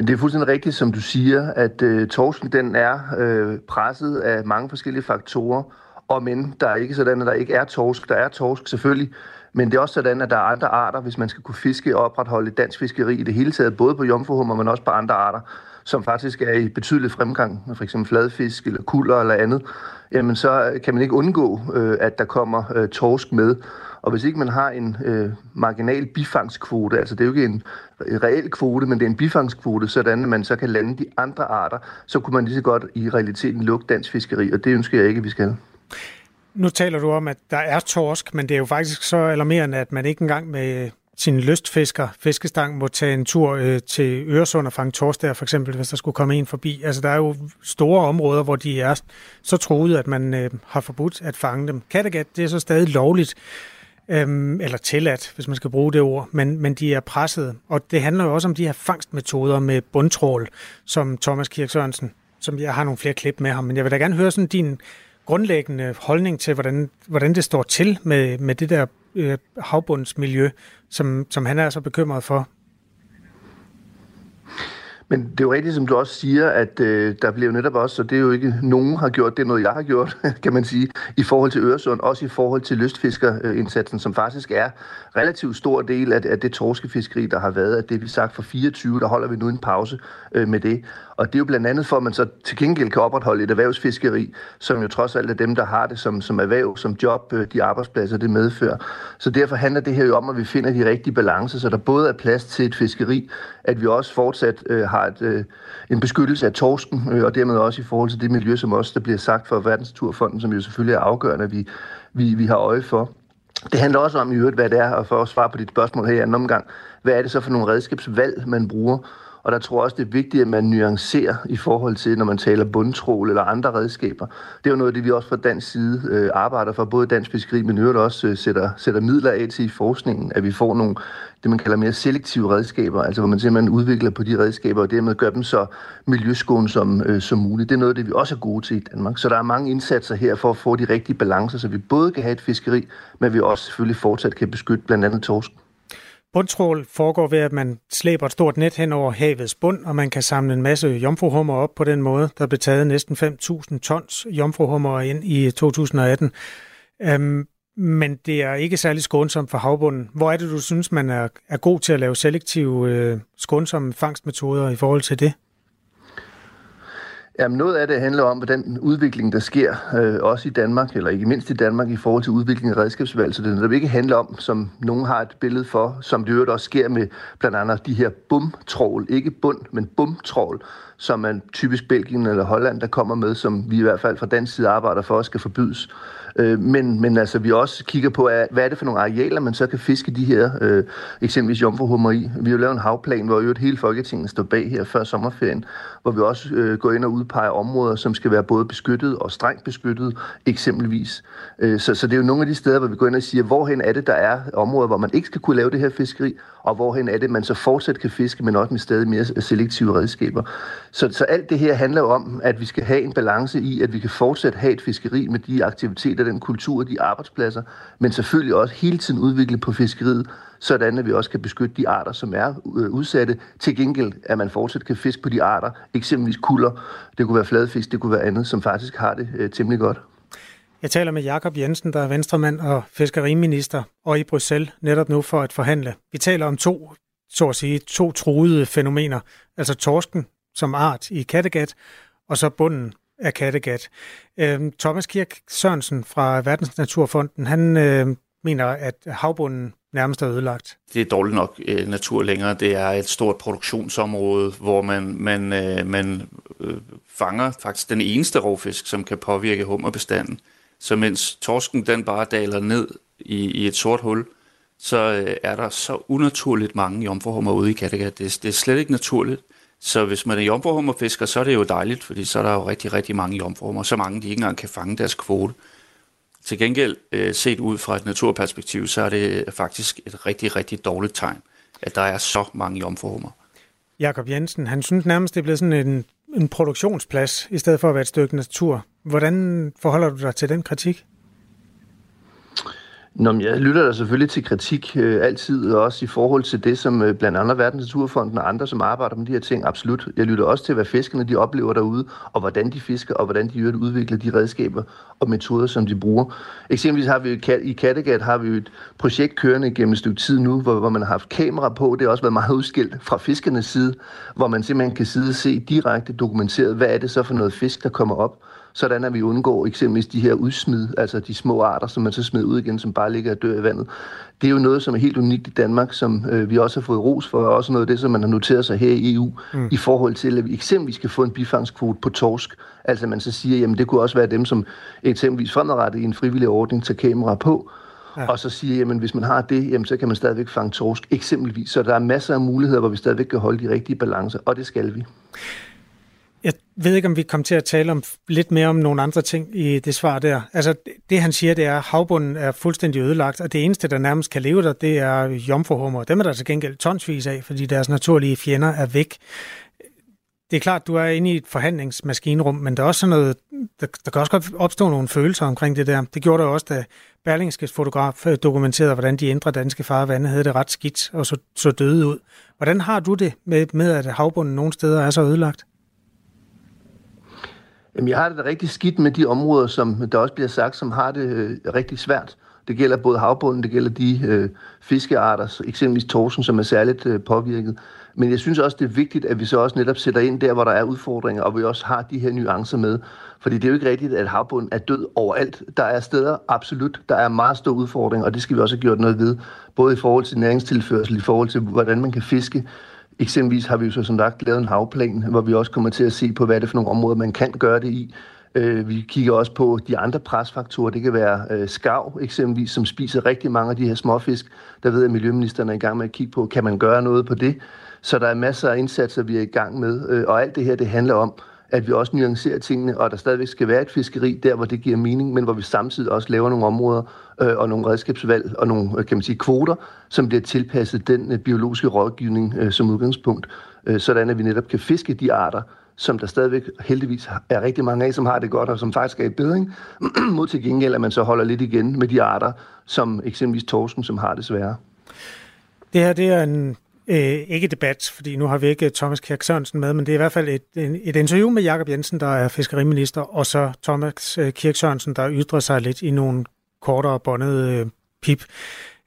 Det er fuldstændig rigtigt, som du siger, at øh, torsken den er øh, presset af mange forskellige faktorer, og men der er ikke sådan, at der ikke er torsk. Der er torsk selvfølgelig, men det er også sådan, at der er andre arter, hvis man skal kunne fiske og opretholde dansk fiskeri i det hele taget, både på jomfruhummer, men også på andre arter, som faktisk er i betydelig fremgang, for eksempel fladfisk eller kulder eller andet, jamen så kan man ikke undgå, øh, at der kommer øh, torsk med. Og hvis ikke man har en øh, marginal bifangskvote, altså det er jo ikke en reel kvote, men det er en bifangskvote, sådan at man så kan lande de andre arter, så kunne man lige så godt i realiteten lukke dansk fiskeri, og det ønsker jeg ikke, at vi skal. Nu taler du om, at der er torsk, men det er jo faktisk så alarmerende, at man ikke engang med sin lystfisker, fiskestang, må tage en tur øh, til Øresund og fange torsk der, for eksempel, hvis der skulle komme en forbi. Altså, der er jo store områder, hvor de er så troede, at man øh, har forbudt at fange dem. Kattegat, det er så stadig lovligt, øhm, eller tilladt, hvis man skal bruge det ord, men, men de er presset. Og det handler jo også om de her fangstmetoder med bundtrål, som Thomas Kirk Sørensen, som jeg har nogle flere klip med ham, men jeg vil da gerne høre sådan din grundlæggende holdning til, hvordan, hvordan det står til med, med det der øh, havbundsmiljø, som, som han er så bekymret for. Men det er jo rigtigt, som du også siger, at øh, der bliver jo netop også, og det er jo ikke nogen har gjort, det er noget, jeg har gjort, kan man sige, i forhold til Øresund, også i forhold til lystfiskerindsatsen, som faktisk er relativt stor del af, af det torskefiskeri, der har været. At det vi sagt for 24, der holder vi nu en pause øh, med det. Og det er jo blandt andet for, at man så til gengæld kan opretholde et erhvervsfiskeri, som jo trods alt er dem, der har det som, som erhverv, som job, øh, de arbejdspladser, det medfører. Så derfor handler det her jo om, at vi finder de rigtige balancer, så der både er plads til et fiskeri, at vi også fortsat øh, har et, øh, en beskyttelse af torsken, øh, og dermed også i forhold til det miljø, som også der bliver sagt for Verdensturfonden, som jo selvfølgelig er afgørende, at vi, vi, vi har øje for. Det handler også om i øvrigt, hvad det er, og for at svare på dit spørgsmål her i anden omgang, hvad er det så for nogle redskabsvalg, man bruger? Og der tror jeg også, det er vigtigt, at man nuancerer i forhold til, når man taler bundtrål eller andre redskaber. Det er jo noget af det, vi også fra dansk side øh, arbejder for, både dansk fiskeri, men øvrigt også øh, sætter, sætter midler af til i forskningen, at vi får nogle, det man kalder mere selektive redskaber, altså hvor man simpelthen udvikler på de redskaber, og dermed gør dem så miljøskånsomme øh, som muligt. Det er noget af det, vi også er gode til i Danmark. Så der er mange indsatser her for at få de rigtige balancer, så vi både kan have et fiskeri, men vi også selvfølgelig fortsat kan beskytte blandt andet torsken. Bundtrål foregår ved, at man slæber et stort net hen over havets bund, og man kan samle en masse jomfruhummer op på den måde. Der blev taget næsten 5.000 tons jomfruhummer ind i 2018. Øhm, men det er ikke særlig skånsomt for havbunden. Hvor er det, du synes, man er, er god til at lave selektive, øh, skånsomme fangstmetoder i forhold til det? Jamen noget af det handler om, hvordan udvikling, der sker øh, også i Danmark, eller ikke mindst i Danmark, i forhold til udvikling af redskabsvalg. Så det netop ikke handler om, som nogen har et billede for, som det også sker med blandt andet de her bumtrål, ikke bund, men bumtrål, som man typisk Belgien eller Holland, der kommer med, som vi i hvert fald fra dansk side arbejder for, at skal forbydes. Øh, men, men altså, vi også kigger på, hvad er det for nogle arealer, man så kan fiske de her, øh, eksempelvis jomfruhummer i. Vi har jo lavet en havplan, hvor jo et hele Folketinget står bag her før sommerferien, hvor vi også øh, går ind og udpeger områder, som skal være både beskyttet og strengt beskyttet, eksempelvis. Øh, så, så det er jo nogle af de steder, hvor vi går ind og siger, hvorhen er det, der er områder, hvor man ikke skal kunne lave det her fiskeri, og hvorhen er det, man så fortsat kan fiske, men også med stadig mere øh, selektive redskaber. Så, så alt det her handler jo om, at vi skal have en balance i, at vi kan fortsat have et fiskeri med de aktiviteter, den kultur, de arbejdspladser, men selvfølgelig også hele tiden udvikle på fiskeriet, sådan at vi også kan beskytte de arter, som er øh, udsatte. Til gengæld, at man fortsat kan fiske på de arter, eksempelvis kulder, det kunne være fladfisk, det kunne være andet, som faktisk har det øh, temmelig godt. Jeg taler med Jakob Jensen, der er venstremand og fiskeriminister, og i Bruxelles netop nu for at forhandle. Vi taler om to, så at sige, to truede fænomener, altså torsken som art i Kattegat, og så bunden af Kattegat. Øhm, Thomas Kirk Sørensen fra Verdensnaturfonden, han øh, mener, at havbunden nærmest er ødelagt? Det er dårligt nok øh, natur længere. Det er et stort produktionsområde, hvor man, man, øh, man øh, fanger faktisk den eneste rovfisk, som kan påvirke hummerbestanden. Så mens torsken den bare daler ned i, i et sort hul, så øh, er der så unaturligt mange jomfruhummer ude i Kattegat. Det, det er slet ikke naturligt. Så hvis man er jomfruhummerfisker, så er det jo dejligt, fordi så er der jo rigtig, rigtig mange jomfruhummer. Så mange, de ikke engang kan fange deres kvote. Til gengæld, øh, set ud fra et naturperspektiv, så er det faktisk et rigtig, rigtig dårligt tegn, at der er så mange jomfruhummer. Jakob Jensen, han synes nærmest, det er blevet sådan en, en produktionsplads, i stedet for at være et stykke natur. Hvordan forholder du dig til den kritik? Nå, men jeg lytter da selvfølgelig til kritik øh, altid, og også i forhold til det, som øh, blandt andet Verdens Naturfonden og andre, som arbejder med de her ting, absolut. Jeg lytter også til, hvad fiskerne de oplever derude, og hvordan de fisker, og hvordan de øvrigt udvikler de redskaber og metoder, som de bruger. Eksempelvis har vi i Kattegat har vi et projekt kørende gennem et stykke tid nu, hvor, hvor man har haft kamera på. Det har også været meget udskilt fra fiskernes side, hvor man simpelthen kan sidde og se direkte dokumenteret, hvad er det så for noget fisk, der kommer op sådan at vi undgår eksempelvis de her udsmid, altså de små arter, som man så smider ud igen, som bare ligger og dør i vandet. Det er jo noget, som er helt unikt i Danmark, som øh, vi også har fået ros for, og også noget af det, som man har noteret sig her i EU, mm. i forhold til, at vi eksempelvis kan få en bifangskvote på torsk. Altså man så siger, jamen det kunne også være dem, som eksempelvis fremadrettet i en frivillig ordning tager kamera på, Ja. Og så siger, jamen hvis man har det, jamen, så kan man stadigvæk fange torsk, eksempelvis. Så der er masser af muligheder, hvor vi stadigvæk kan holde de rigtige balancer, og det skal vi. Jeg ved ikke, om vi kommer til at tale om lidt mere om nogle andre ting i det svar der. Altså, det han siger, det er, at havbunden er fuldstændig ødelagt, og det eneste, der nærmest kan leve der, det er jomfruhummer. Dem er der til gengæld tonsvis af, fordi deres naturlige fjender er væk. Det er klart, du er inde i et forhandlingsmaskinrum, men der er også sådan noget, der, der kan også godt opstå nogle følelser omkring det der. Det gjorde der også, da Berlingskes fotograf øh, dokumenterede, hvordan de indre danske farvande havde det ret skidt og så, så døde ud. Hvordan har du det med, med, at havbunden nogle steder er så ødelagt? Jamen, jeg har det da rigtig skidt med de områder, som der også bliver sagt, som har det øh, rigtig svært. Det gælder både havbunden, det gælder de øh, fiskearter, eksempelvis torsen, som er særligt øh, påvirket. Men jeg synes også, det er vigtigt, at vi så også netop sætter ind der, hvor der er udfordringer, og vi også har de her nuancer med. Fordi det er jo ikke rigtigt, at havbunden er død overalt. Der er steder, absolut, der er meget store udfordringer, og det skal vi også have gjort noget ved. Både i forhold til næringstilførsel, i forhold til, hvordan man kan fiske, Eksempelvis har vi jo så som sagt lavet en havplan, hvor vi også kommer til at se på, hvad det er for nogle områder, man kan gøre det i. Øh, vi kigger også på de andre presfaktorer. Det kan være øh, skav eksempelvis, som spiser rigtig mange af de her småfisk. Der ved jeg, at Miljøministeren er i gang med at kigge på, kan man gøre noget på det? Så der er masser af indsatser, vi er i gang med. Øh, og alt det her, det handler om, at vi også nuancerer tingene, og der stadigvæk skal være et fiskeri der, hvor det giver mening, men hvor vi samtidig også laver nogle områder øh, og nogle redskabsvalg og nogle øh, kan man sige, kvoter, som bliver tilpasset den øh, biologiske rådgivning øh, som udgangspunkt, øh, sådan at vi netop kan fiske de arter, som der stadigvæk heldigvis er rigtig mange af, som har det godt, og som faktisk er i bedring, mod til gengæld, at man så holder lidt igen med de arter, som eksempelvis torsken, som har det sværere. Det her det er en øh, ikke debat, fordi nu har vi ikke øh, Thomas Kjærk Sørensen med, men det er i hvert fald et, et interview med Jakob Jensen, der er fiskeriminister, og så Thomas øh, Kirk Sørensen, der ytrer sig lidt i nogle kortere båndede øh, pip.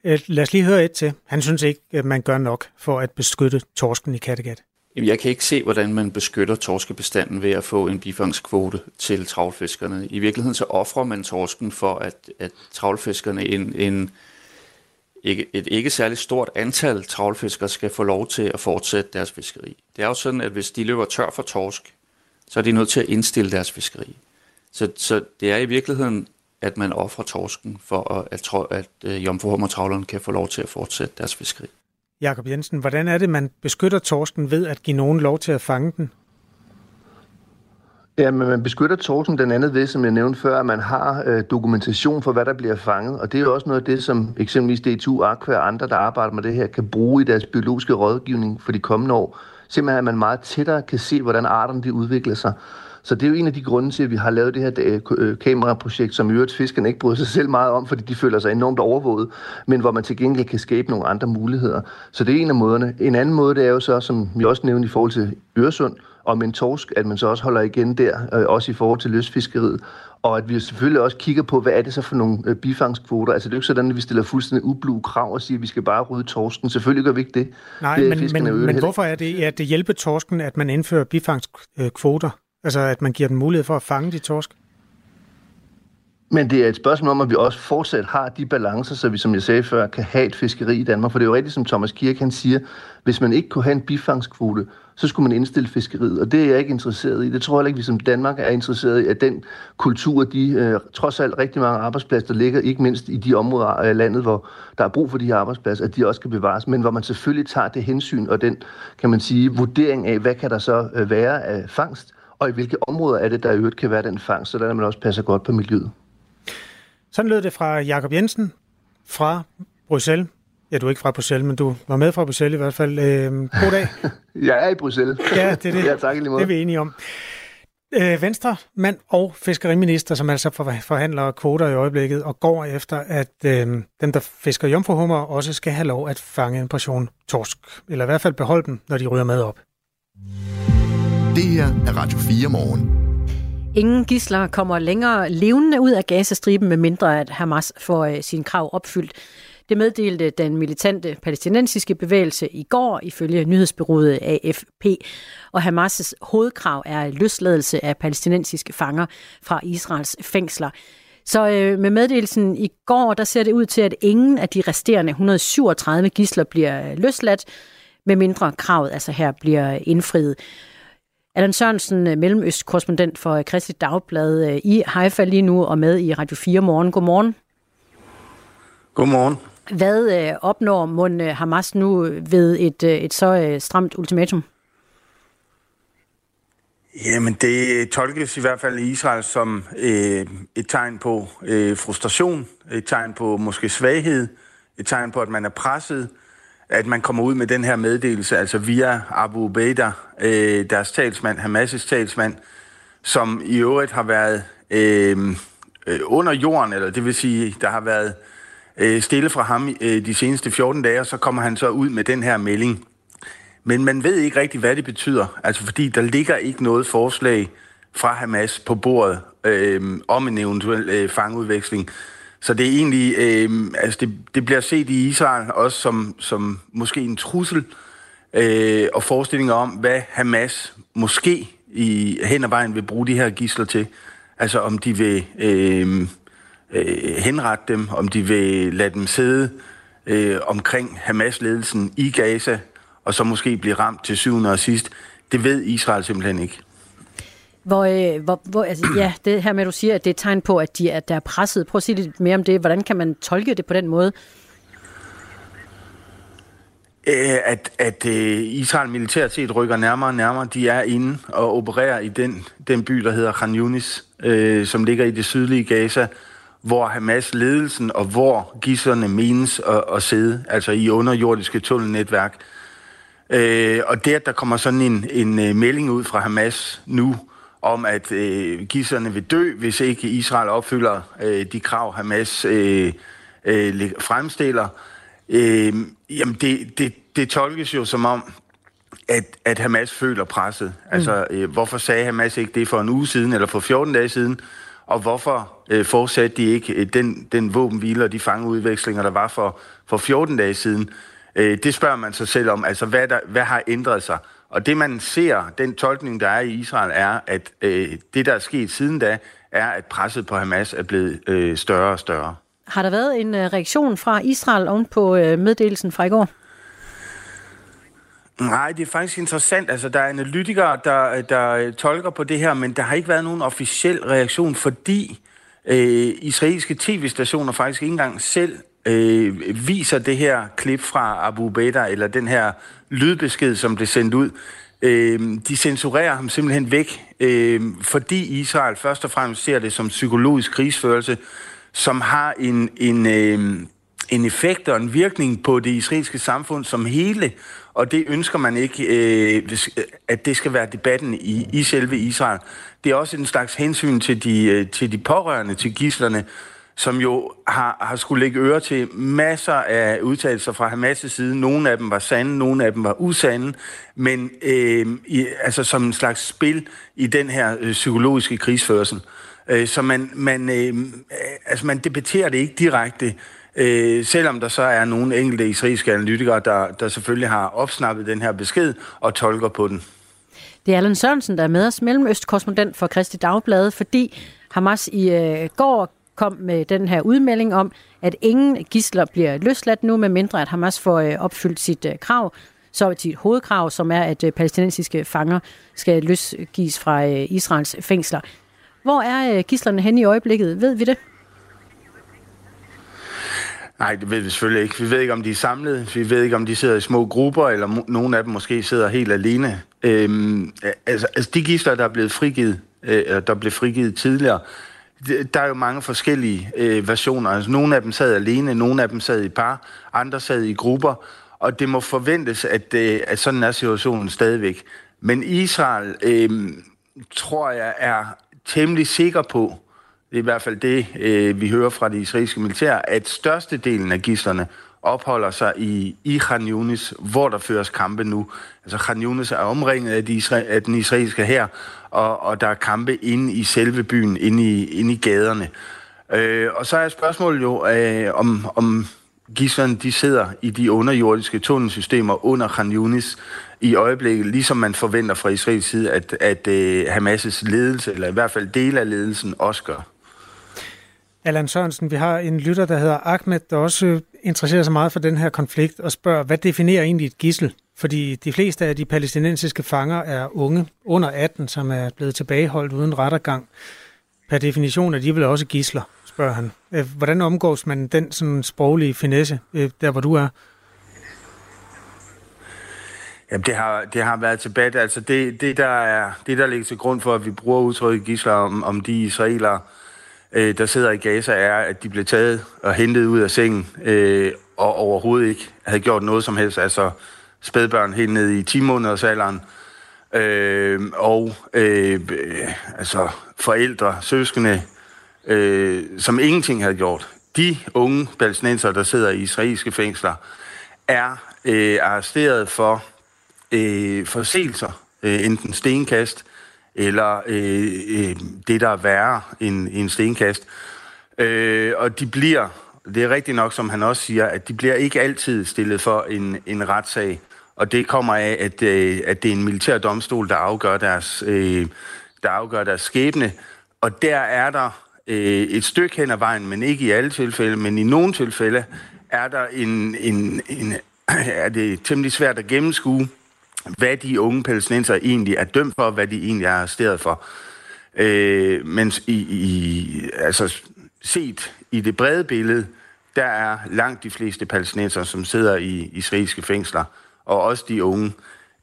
Øh, lad os lige høre et til. Han synes ikke, at man gør nok for at beskytte torsken i Kattegat. Jeg kan ikke se, hvordan man beskytter torskebestanden ved at få en bifangskvote til travlfiskerne. I virkeligheden så offrer man torsken for, at, at travlfiskerne en, en ikke, et ikke særligt stort antal travlfiskere skal få lov til at fortsætte deres fiskeri. Det er jo sådan, at hvis de løber tør for torsk, så er de nødt til at indstille deres fiskeri. Så, så det er i virkeligheden, at man offrer torsken for, at, at, at, at jomfruhummertravlerne kan få lov til at fortsætte deres fiskeri. Jakob Jensen, hvordan er det, man beskytter torsken ved at give nogen lov til at fange den? Ja, men man beskytter torsen den andet ved, som jeg nævnte før, at man har øh, dokumentation for, hvad der bliver fanget. Og det er jo også noget af det, som eksempelvis DTU, Aqua og andre, der arbejder med det her, kan bruge i deres biologiske rådgivning for de kommende år. Simpelthen, at man meget tættere kan se, hvordan arterne de udvikler sig. Så det er jo en af de grunde til, at vi har lavet det her øh, øh, kameraprojekt, som i øvrigt fiskerne ikke bryder sig selv meget om, fordi de føler sig enormt overvåget, men hvor man til gengæld kan skabe nogle andre muligheder. Så det er en af måderne. En anden måde, det er jo så, som vi også nævnte i forhold til Øresund, om en torsk, at man så også holder igen der, øh, også i forhold til løsfiskeriet. Og at vi selvfølgelig også kigger på, hvad er det så for nogle øh, bifangskvoter. Altså det er jo ikke sådan, at vi stiller fuldstændig ublu krav og siger, at vi skal bare rydde torsken. Selvfølgelig gør vi ikke det. Nej, det men, men, men hvorfor er det, at det hjælper torsken, at man indfører bifangskvoter? Altså at man giver dem mulighed for at fange de torsk? Men det er et spørgsmål om, at vi også fortsat har de balancer, så vi, som jeg sagde før, kan have et fiskeri i Danmark. For det er jo rigtigt, som Thomas Kirk han siger, hvis man ikke kunne have en bifangskvote, så skulle man indstille fiskeriet, og det er jeg ikke interesseret i. Det tror jeg ikke, vi som Danmark er interesseret i, at den kultur, de øh, trods alt rigtig mange arbejdspladser, der ligger ikke mindst i de områder af landet, hvor der er brug for de her arbejdspladser, at de også skal bevares, men hvor man selvfølgelig tager det hensyn og den, kan man sige, vurdering af, hvad kan der så øh, være af fangst, og i hvilke områder er det, der i øvrigt kan være den fangst, så der man også passer godt på miljøet. Sådan lød det fra Jakob Jensen fra Bruxelles. Ja, du er ikke fra Bruxelles, men du var med fra Bruxelles i hvert fald. Øh, god dag. Jeg er i Bruxelles. Ja, det er det. ja, tak lige måde. Det er vi enige om. Øh, Venstre, mand og fiskeriminister, som altså forhandler kvoter i øjeblikket, og går efter, at øh, dem, der fisker jomfruhummer, også skal have lov at fange en portion torsk. Eller i hvert fald beholde dem, når de ryger med op. Det her er Radio 4 morgen. Ingen gisler kommer længere levende ud af Gazastriben, med mindre at Hamas får øh, sin krav opfyldt. Det meddelte den militante palæstinensiske bevægelse i går, ifølge nyhedsbyrået AFP. Og Hamas' hovedkrav er løsladelse af palæstinensiske fanger fra Israels fængsler. Så øh, med meddelelsen i går, der ser det ud til, at ingen af de resterende 137 gisler bliver øh, løsladt, med mindre kravet altså her bliver indfriet. Allan Sørensen, øh, Mellemøst-korrespondent for Kristi Dagblad øh, i Haifa lige nu og med i Radio 4 morgen. Godmorgen. Godmorgen. Hvad øh, opnår Mon Hamas nu ved et, et så stramt ultimatum? Jamen, det tolkes i hvert fald i Israel som øh, et tegn på øh, frustration, et tegn på måske svaghed, et tegn på, at man er presset, at man kommer ud med den her meddelelse, altså via Abu Ubaidah, øh, deres talsmand, Hamas' talsmand, som i øvrigt har været øh, øh, under jorden, eller det vil sige, der har været øh, stille fra ham øh, de seneste 14 dage, og så kommer han så ud med den her melding. Men man ved ikke rigtig, hvad det betyder, altså fordi der ligger ikke noget forslag fra Hamas på bordet øh, om en eventuel øh, fangudveksling. Så det er egentlig, øh, altså det, det bliver set i Israel også som, som måske en trussel øh, og forestillinger om, hvad Hamas måske i hen ad vejen vil bruge de her gisler til. Altså om de vil øh, øh, henrette dem, om de vil lade dem sidde øh, omkring Hamas-ledelsen i Gaza, og så måske blive ramt til syvende og sidst. Det ved Israel simpelthen ikke. Hvor, øh, hvor, hvor, altså, ja, det her med, at du siger, at det er et tegn på, at de er, der er presset. Prøv at sige lidt mere om det. Hvordan kan man tolke det på den måde? Øh, at, at øh, Israel militært set rykker nærmere og nærmere. De er inde og opererer i den, den by, der hedder Khan Yunis, øh, som ligger i det sydlige Gaza, hvor Hamas-ledelsen og hvor gisserne menes at, at sidde, altså i underjordiske tunnelnetværk. Øh, og det, at der kommer sådan en, en øh, melding ud fra Hamas nu, om at øh, gisserne vil dø, hvis ikke Israel opfylder øh, de krav, Hamas øh, øh, fremstiller. Øh, jamen, det, det, det tolkes jo som om, at, at Hamas føler presset. Mm. Altså, øh, hvorfor sagde Hamas ikke det for en uge siden, eller for 14 dage siden? Og hvorfor øh, fortsatte de ikke øh, den, den våbenhvile og de fangeudvekslinger, der var for, for 14 dage siden? Øh, det spørger man sig selv om. Altså, hvad, der, hvad har ændret sig? Og det man ser, den tolkning, der er i Israel, er, at øh, det, der er sket siden da, er, at presset på Hamas er blevet øh, større og større. Har der været en øh, reaktion fra Israel oven på øh, meddelelsen fra i går? Nej, det er faktisk interessant. Altså, der er analytikere, der, der tolker på det her, men der har ikke været nogen officiel reaktion, fordi øh, israelske tv-stationer faktisk ikke engang selv øh, viser det her klip fra Abu Beda, eller den her lydbesked, som blev sendt ud. Øh, de censurerer ham simpelthen væk, øh, fordi Israel først og fremmest ser det som psykologisk krigsførelse, som har en, en, øh, en effekt og en virkning på det israelske samfund som hele, og det ønsker man ikke, øh, at det skal være debatten i, i selve Israel. Det er også en slags hensyn til de, øh, til de pårørende, til gislerne, som jo har, har skulle lægge øre til masser af udtalelser fra Hamas' side. Nogle af dem var sande, nogle af dem var usande, men øh, i, altså som en slags spil i den her øh, psykologiske krigsførsel. Øh, så man, man, øh, øh altså man debatterer det ikke direkte, øh, selvom der så er nogle enkelte israelske analytikere, der, der selvfølgelig har opsnappet den her besked og tolker på den. Det er Allan Sørensen, der er med os, mellemøstkorrespondent for Kristi Dagblade, fordi Hamas i øh, går kom med den her udmelding om, at ingen gisler bliver løsladt nu, medmindre at Hamas får øh, opfyldt sit øh, krav, så sit hovedkrav, som er, at øh, palæstinensiske fanger skal løsgives fra øh, Israels fængsler. Hvor er øh, gislerne henne i øjeblikket? Ved vi det? Nej, det ved vi selvfølgelig ikke. Vi ved ikke, om de er samlet. Vi ved ikke, om de sidder i små grupper, eller mo- nogle af dem måske sidder helt alene. Øhm, altså, altså, de gisler, der er blevet frigivet, øh, der blev frigivet tidligere, der er jo mange forskellige øh, versioner. Altså, nogle af dem sad alene, nogle af dem sad i par, andre sad i grupper, og det må forventes, at, øh, at sådan er situationen stadigvæk. Men Israel, øh, tror jeg, er temmelig sikker på, det er i hvert fald det, øh, vi hører fra det israelske militær, at størstedelen af gislerne opholder sig i, i Khan Yunis, hvor der føres kampe nu. Altså Khan Yunis er omringet af, de isra- af den israelske her, og, og der er kampe inde i selve byen, inde i, inde i gaderne. Øh, og så er spørgsmålet jo, øh, om, om gislerne de sidder i de underjordiske tunnelsystemer under Khan Yunis i øjeblikket, ligesom man forventer fra Israels side, at, at øh, Hamas' ledelse, eller i hvert fald del af ledelsen, også gør. Allan Sørensen, vi har en lytter, der hedder Ahmed, der også interesserer sig meget for den her konflikt og spørger, hvad definerer egentlig et gissel? Fordi de fleste af de palæstinensiske fanger er unge under 18, som er blevet tilbageholdt uden rettergang. Per definition er de vel også gisler, spørger han. Øh, hvordan omgås man den sådan sproglige finesse, øh, der hvor du er? Jamen, det har, det har været tilbage. Altså, det, det, der er, det, der ligger til grund for, at vi bruger udtrykket gisler om, om de israelere, øh, Øh, der sidder i Gaza, er, at de blev taget og hentet ud af sengen, øh, og overhovedet ikke havde gjort noget som helst. Altså spædbørn helt ned i 10 måneders alderen, øh, og øh, altså forældre, søskende, øh, som ingenting havde gjort. De unge palæstinenser, der sidder i israelske fængsler, er øh, arresteret for øh, forseelser, øh, enten stenkast, eller øh, øh, det, der er værre end, end stenkast. Øh, og de bliver, det er rigtigt nok, som han også siger, at de bliver ikke altid stillet for en, en retssag. Og det kommer af, at, øh, at det er en militær domstol, der afgør deres, øh, der afgør deres skæbne. Og der er der øh, et stykke hen ad vejen, men ikke i alle tilfælde, men i nogle tilfælde, er der en, en, en er det temmelig svært at gennemskue, hvad de unge palæstinenser egentlig er dømt for, hvad de egentlig er arresteret for. Øh, mens i, i, altså set i det brede billede, der er langt de fleste palæstinenser, som sidder i israelske fængsler, og også de unge,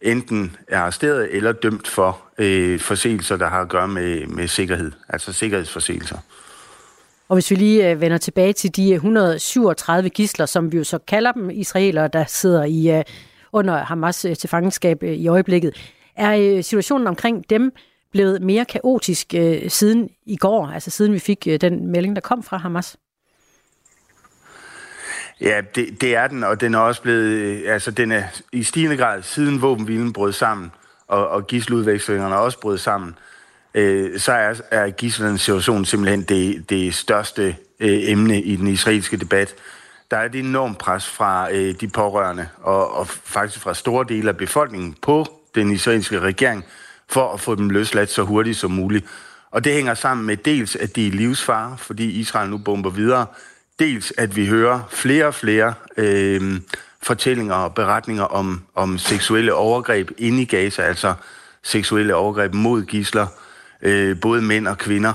enten er arresteret eller dømt for øh, forseelser, der har at gøre med, med sikkerhed, altså sikkerhedsforseelser. Og hvis vi lige øh, vender tilbage til de 137 gisler, som vi jo så kalder dem, israelere, der sidder i øh, under Hamas tilfangenskab til øh, i øjeblikket. Er øh, situationen omkring dem blevet mere kaotisk siden i går, altså siden vi fik den melding, der kom fra Hamas? Ja, det, det er den, og den er også blevet, altså den er i stigende grad siden våbenhvilen brød sammen, og, og gisseludvekslingerne også brød sammen, øh, så er, er gisselens situation simpelthen det, det største øh, emne i den israelske debat der er et enormt pres fra øh, de pårørende og, og faktisk fra store dele af befolkningen på den israelske regering for at få dem løsladt så hurtigt som muligt. Og det hænger sammen med dels, at de er livsfare, fordi Israel nu bomber videre, dels at vi hører flere og flere øh, fortællinger og beretninger om, om seksuelle overgreb inde i Gaza, altså seksuelle overgreb mod gisler, øh, både mænd og kvinder,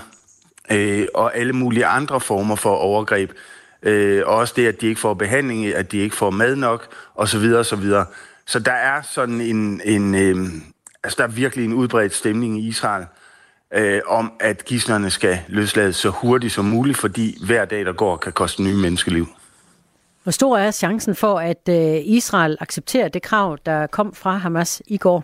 øh, og alle mulige andre former for overgreb, Øh, også det, at de ikke får behandling, at de ikke får mad nok, osv. osv. Så der er sådan en, en øh, altså der er virkelig en udbredt stemning i Israel, øh, om at gislerne skal løslades så hurtigt som muligt, fordi hver dag, der går, kan koste nye menneskeliv. Hvor stor er chancen for, at øh, Israel accepterer det krav, der kom fra Hamas i går?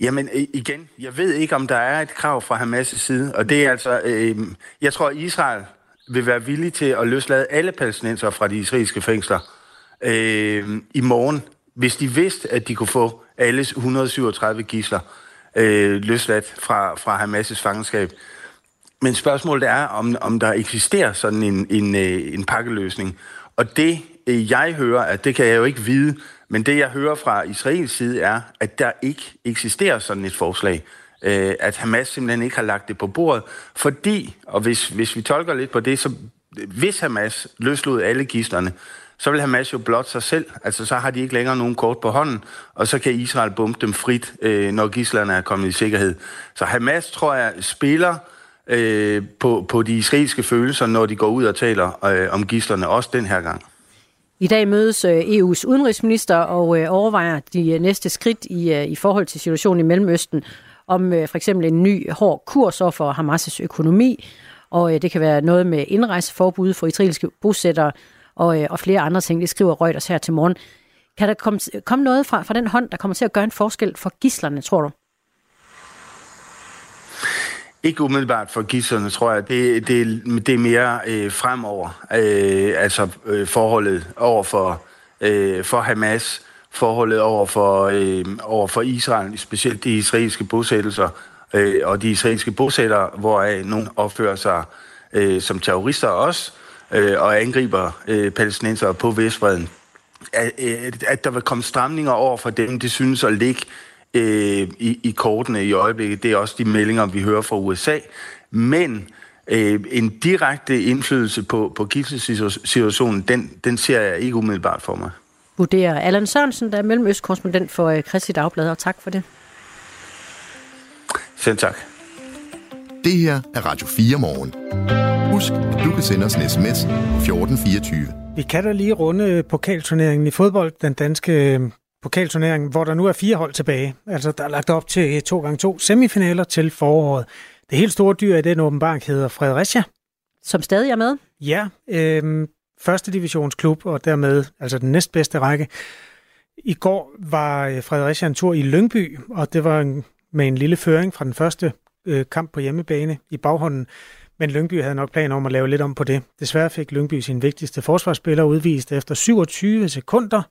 Jamen igen, jeg ved ikke, om der er et krav fra Hamas' side, og det er altså, øh, jeg tror, Israel vil være villig til at løslade alle palæstinenser fra de israelske fængsler øh, i morgen, hvis de vidste, at de kunne få alle 137 gisler øh, løsladt fra, fra Hamas' fangenskab. Men spørgsmålet er, om, om der eksisterer sådan en, en, øh, en pakkeløsning. Og det, øh, jeg hører, at det kan jeg jo ikke vide, men det, jeg hører fra Israels side, er, at der ikke eksisterer sådan et forslag øh, at Hamas simpelthen ikke har lagt det på bordet, fordi, og hvis, hvis vi tolker lidt på det, så hvis Hamas løslod alle gidslerne, så vil Hamas jo blot sig selv. Altså, så har de ikke længere nogen kort på hånden, og så kan Israel bombe dem frit, øh, når gidslerne er kommet i sikkerhed. Så Hamas, tror jeg, spiller øh, på, på de israelske følelser, når de går ud og taler øh, om gidslerne, også den her gang. I dag mødes øh, EU's udenrigsminister og øh, overvejer de øh, næste skridt i, i forhold til situationen i Mellemøsten, om øh, for eksempel en ny hård kurs over for Hamas' økonomi, og øh, det kan være noget med indrejseforbud for israelske bosættere og, øh, og flere andre ting. Det skriver Reuters her til morgen. Kan der komme, komme noget fra, fra den hånd, der kommer til at gøre en forskel for gislerne, tror du? Ikke umiddelbart for gidslerne, tror jeg. Det, det, det er mere øh, fremover. Øh, altså øh, forholdet over for, øh, for Hamas, forholdet over for, øh, over for Israel, specielt de israelske bosættelser, øh, og de israelske bosættere, hvor nogle opfører sig øh, som terrorister også, øh, og angriber øh, palæstinenser på Vestbreden. At, øh, at der vil komme stramninger over for dem, det synes at ligge øh, i, i kortene i øjeblikket. Det er også de meldinger, vi hører fra USA. Men øh, en direkte indflydelse på, på gidselsituationen, den, den ser jeg ikke umiddelbart for mig. Vurderer Allan Sørensen, der er mellemøstkorrespondent for øh, Kristi Dagblad, og tak for det. Selv tak. Det her er Radio 4 morgen. Husk, at du kan sende os en sms 1424. Vi kan da lige runde pokalturneringen i fodbold, den danske øh, pokalturnering, hvor der nu er fire hold tilbage. Altså, der er lagt op til 2 gange 2 semifinaler til foråret. Det helt store dyr i den åbenbark hedder Fredericia. Som stadig er med? Ja, øh, første divisionsklub, og dermed altså den næstbedste række. I går var øh, Fredericia en tur i Lyngby, og det var en, med en lille føring fra den første øh, kamp på hjemmebane i baghånden. Men Lyngby havde nok planer om at lave lidt om på det. Desværre fik Lyngby sin vigtigste forsvarsspiller udvist efter 27 sekunder,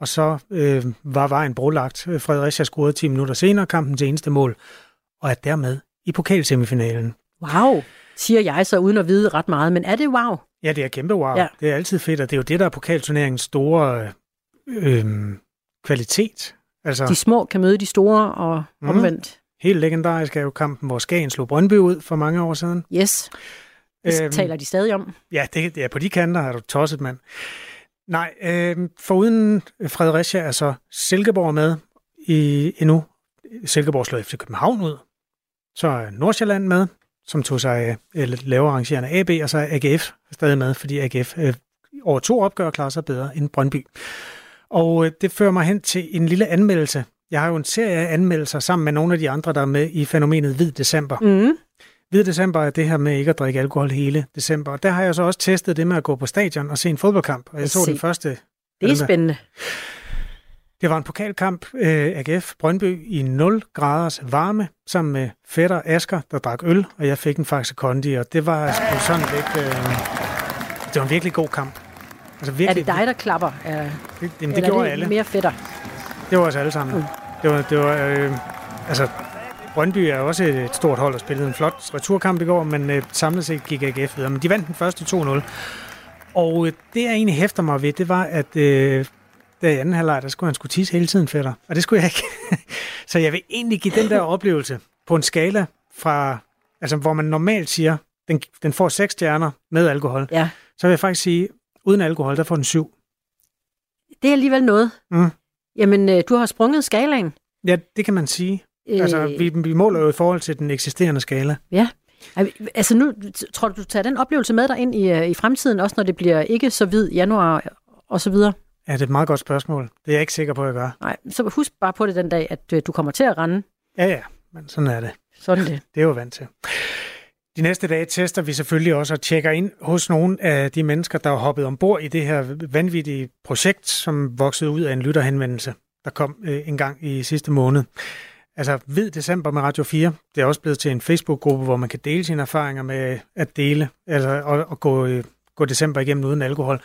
og så øh, var vejen brolagt. Fredericia scorede 10 minutter senere kampen til eneste mål, og er dermed i pokalsemifinalen. Wow, siger jeg så uden at vide ret meget, men er det wow? Ja, det er kæmpe wow. Ja. Det er altid fedt, og det er jo det, der er pokalturneringens store øh, kvalitet. Altså, de små kan møde de store og mm, omvendt. Helt legendarisk er jo kampen, hvor Skagen slog Brøndby ud for mange år siden. Yes. Det øhm, taler de stadig om. Ja, det, er på de kanter, er du tosset, mand. Nej, øh, foruden Fredericia er så Silkeborg med i endnu. Silkeborg slår efter København ud. Så er Nordsjælland med, som tog sig af lavere arrangerende AB, og så AGF stadig med, fordi AGF øh, over to opgør klarer sig bedre end Brøndby. Og øh, det fører mig hen til en lille anmeldelse. Jeg har jo en serie af anmeldelser sammen med nogle af de andre, der er med i fænomenet Hvid December. Mm. Hvid december er det her med ikke at drikke alkohol hele december. Og der har jeg så også testet det med at gå på stadion og se en fodboldkamp. Og jeg, så den første. Det er spændende. Det var en pokalkamp, øh, AGF Brøndby, i 0 graders varme, sammen med fætter Asker, der drak øl, og jeg fik en faktisk kondi, og det var sgu sådan lidt... Øh, det var en virkelig god kamp. Altså virkelig, er det dig, der klapper? Er, det, jamen, det gjorde det alle. mere fætter? Det var os alle sammen. Mm. Det var, det var øh, altså, Brøndby er også et stort hold og spillede en flot returkamp i går, men øh, samlet set gik AGF videre. Men de vandt den første 2-0. Og øh, det, jeg egentlig hæfter mig ved, det var, at øh, der i anden halvleg, der skulle han skulle tisse hele tiden, fætter. Og det skulle jeg ikke. så jeg vil egentlig give den der oplevelse på en skala fra, altså hvor man normalt siger, den, den får seks stjerner med alkohol. Ja. Så vil jeg faktisk sige, uden alkohol, der får den syv. Det er alligevel noget. Mm. Jamen, øh, du har sprunget skalaen. Ja, det kan man sige. Altså, øh, vi, vi måler jo i forhold til den eksisterende skala. Ja. Altså nu, tror du, du tager den oplevelse med dig ind i, øh, i fremtiden, også når det bliver ikke så hvid januar og så videre? Ja, det er et meget godt spørgsmål. Det er jeg ikke sikker på, at jeg gør. Nej, så husk bare på det den dag, at øh, du kommer til at rende. Ja, ja, men sådan er det. Sådan det. Det er jo vant til. De næste dage tester vi selvfølgelig også og tjekker ind hos nogle af de mennesker, der har hoppet ombord i det her vanvittige projekt, som voksede ud af en lytterhenvendelse, der kom øh, en gang i sidste måned. Altså, Hvid December med Radio 4, det er også blevet til en Facebook-gruppe, hvor man kan dele sine erfaringer med at dele, altså og, og gå, øh, gå december igennem uden alkohol.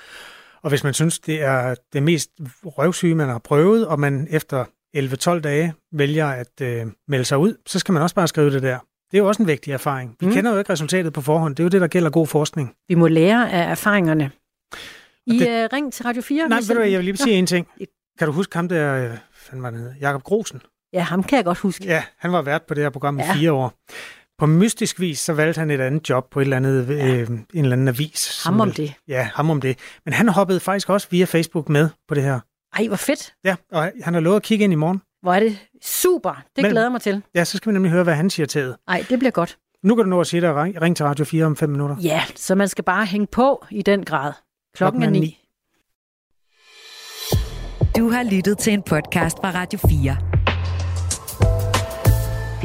Og hvis man synes, det er det mest røvsyge, man har prøvet, og man efter 11-12 dage vælger at øh, melde sig ud, så skal man også bare skrive det der. Det er jo også en vigtig erfaring. Vi mm. kender jo ikke resultatet på forhånd. Det er jo det, der gælder god forskning. Vi må lære af erfaringerne. I det, uh, ring til Radio 4. Nej, ved du jeg vil lige sige ja. en ting. Kan du huske ham der, øh, hvad var det Jakob Grosen? Ja, ham kan jeg godt huske. Ja, han var vært på det her program Ja. i fire år. På mystisk vis, så valgte han et andet job på et eller andet, ja. øh, en eller anden avis. Ham om vel- det. Ja, ham om det. Men han hoppede faktisk også via Facebook med på det her. Ej, hvor fedt. Ja, og han har lovet at kigge ind i morgen. Hvor er det super. Det Men- glæder mig til. Ja, så skal vi nemlig høre, hvad han siger til det. Ej, det bliver godt. Nu kan du nå at sige dig, ring, ring til Radio 4 om 5 minutter. Ja, så man skal bare hænge på i den grad. Klokken, er ni. Du har lyttet til en podcast fra Radio 4.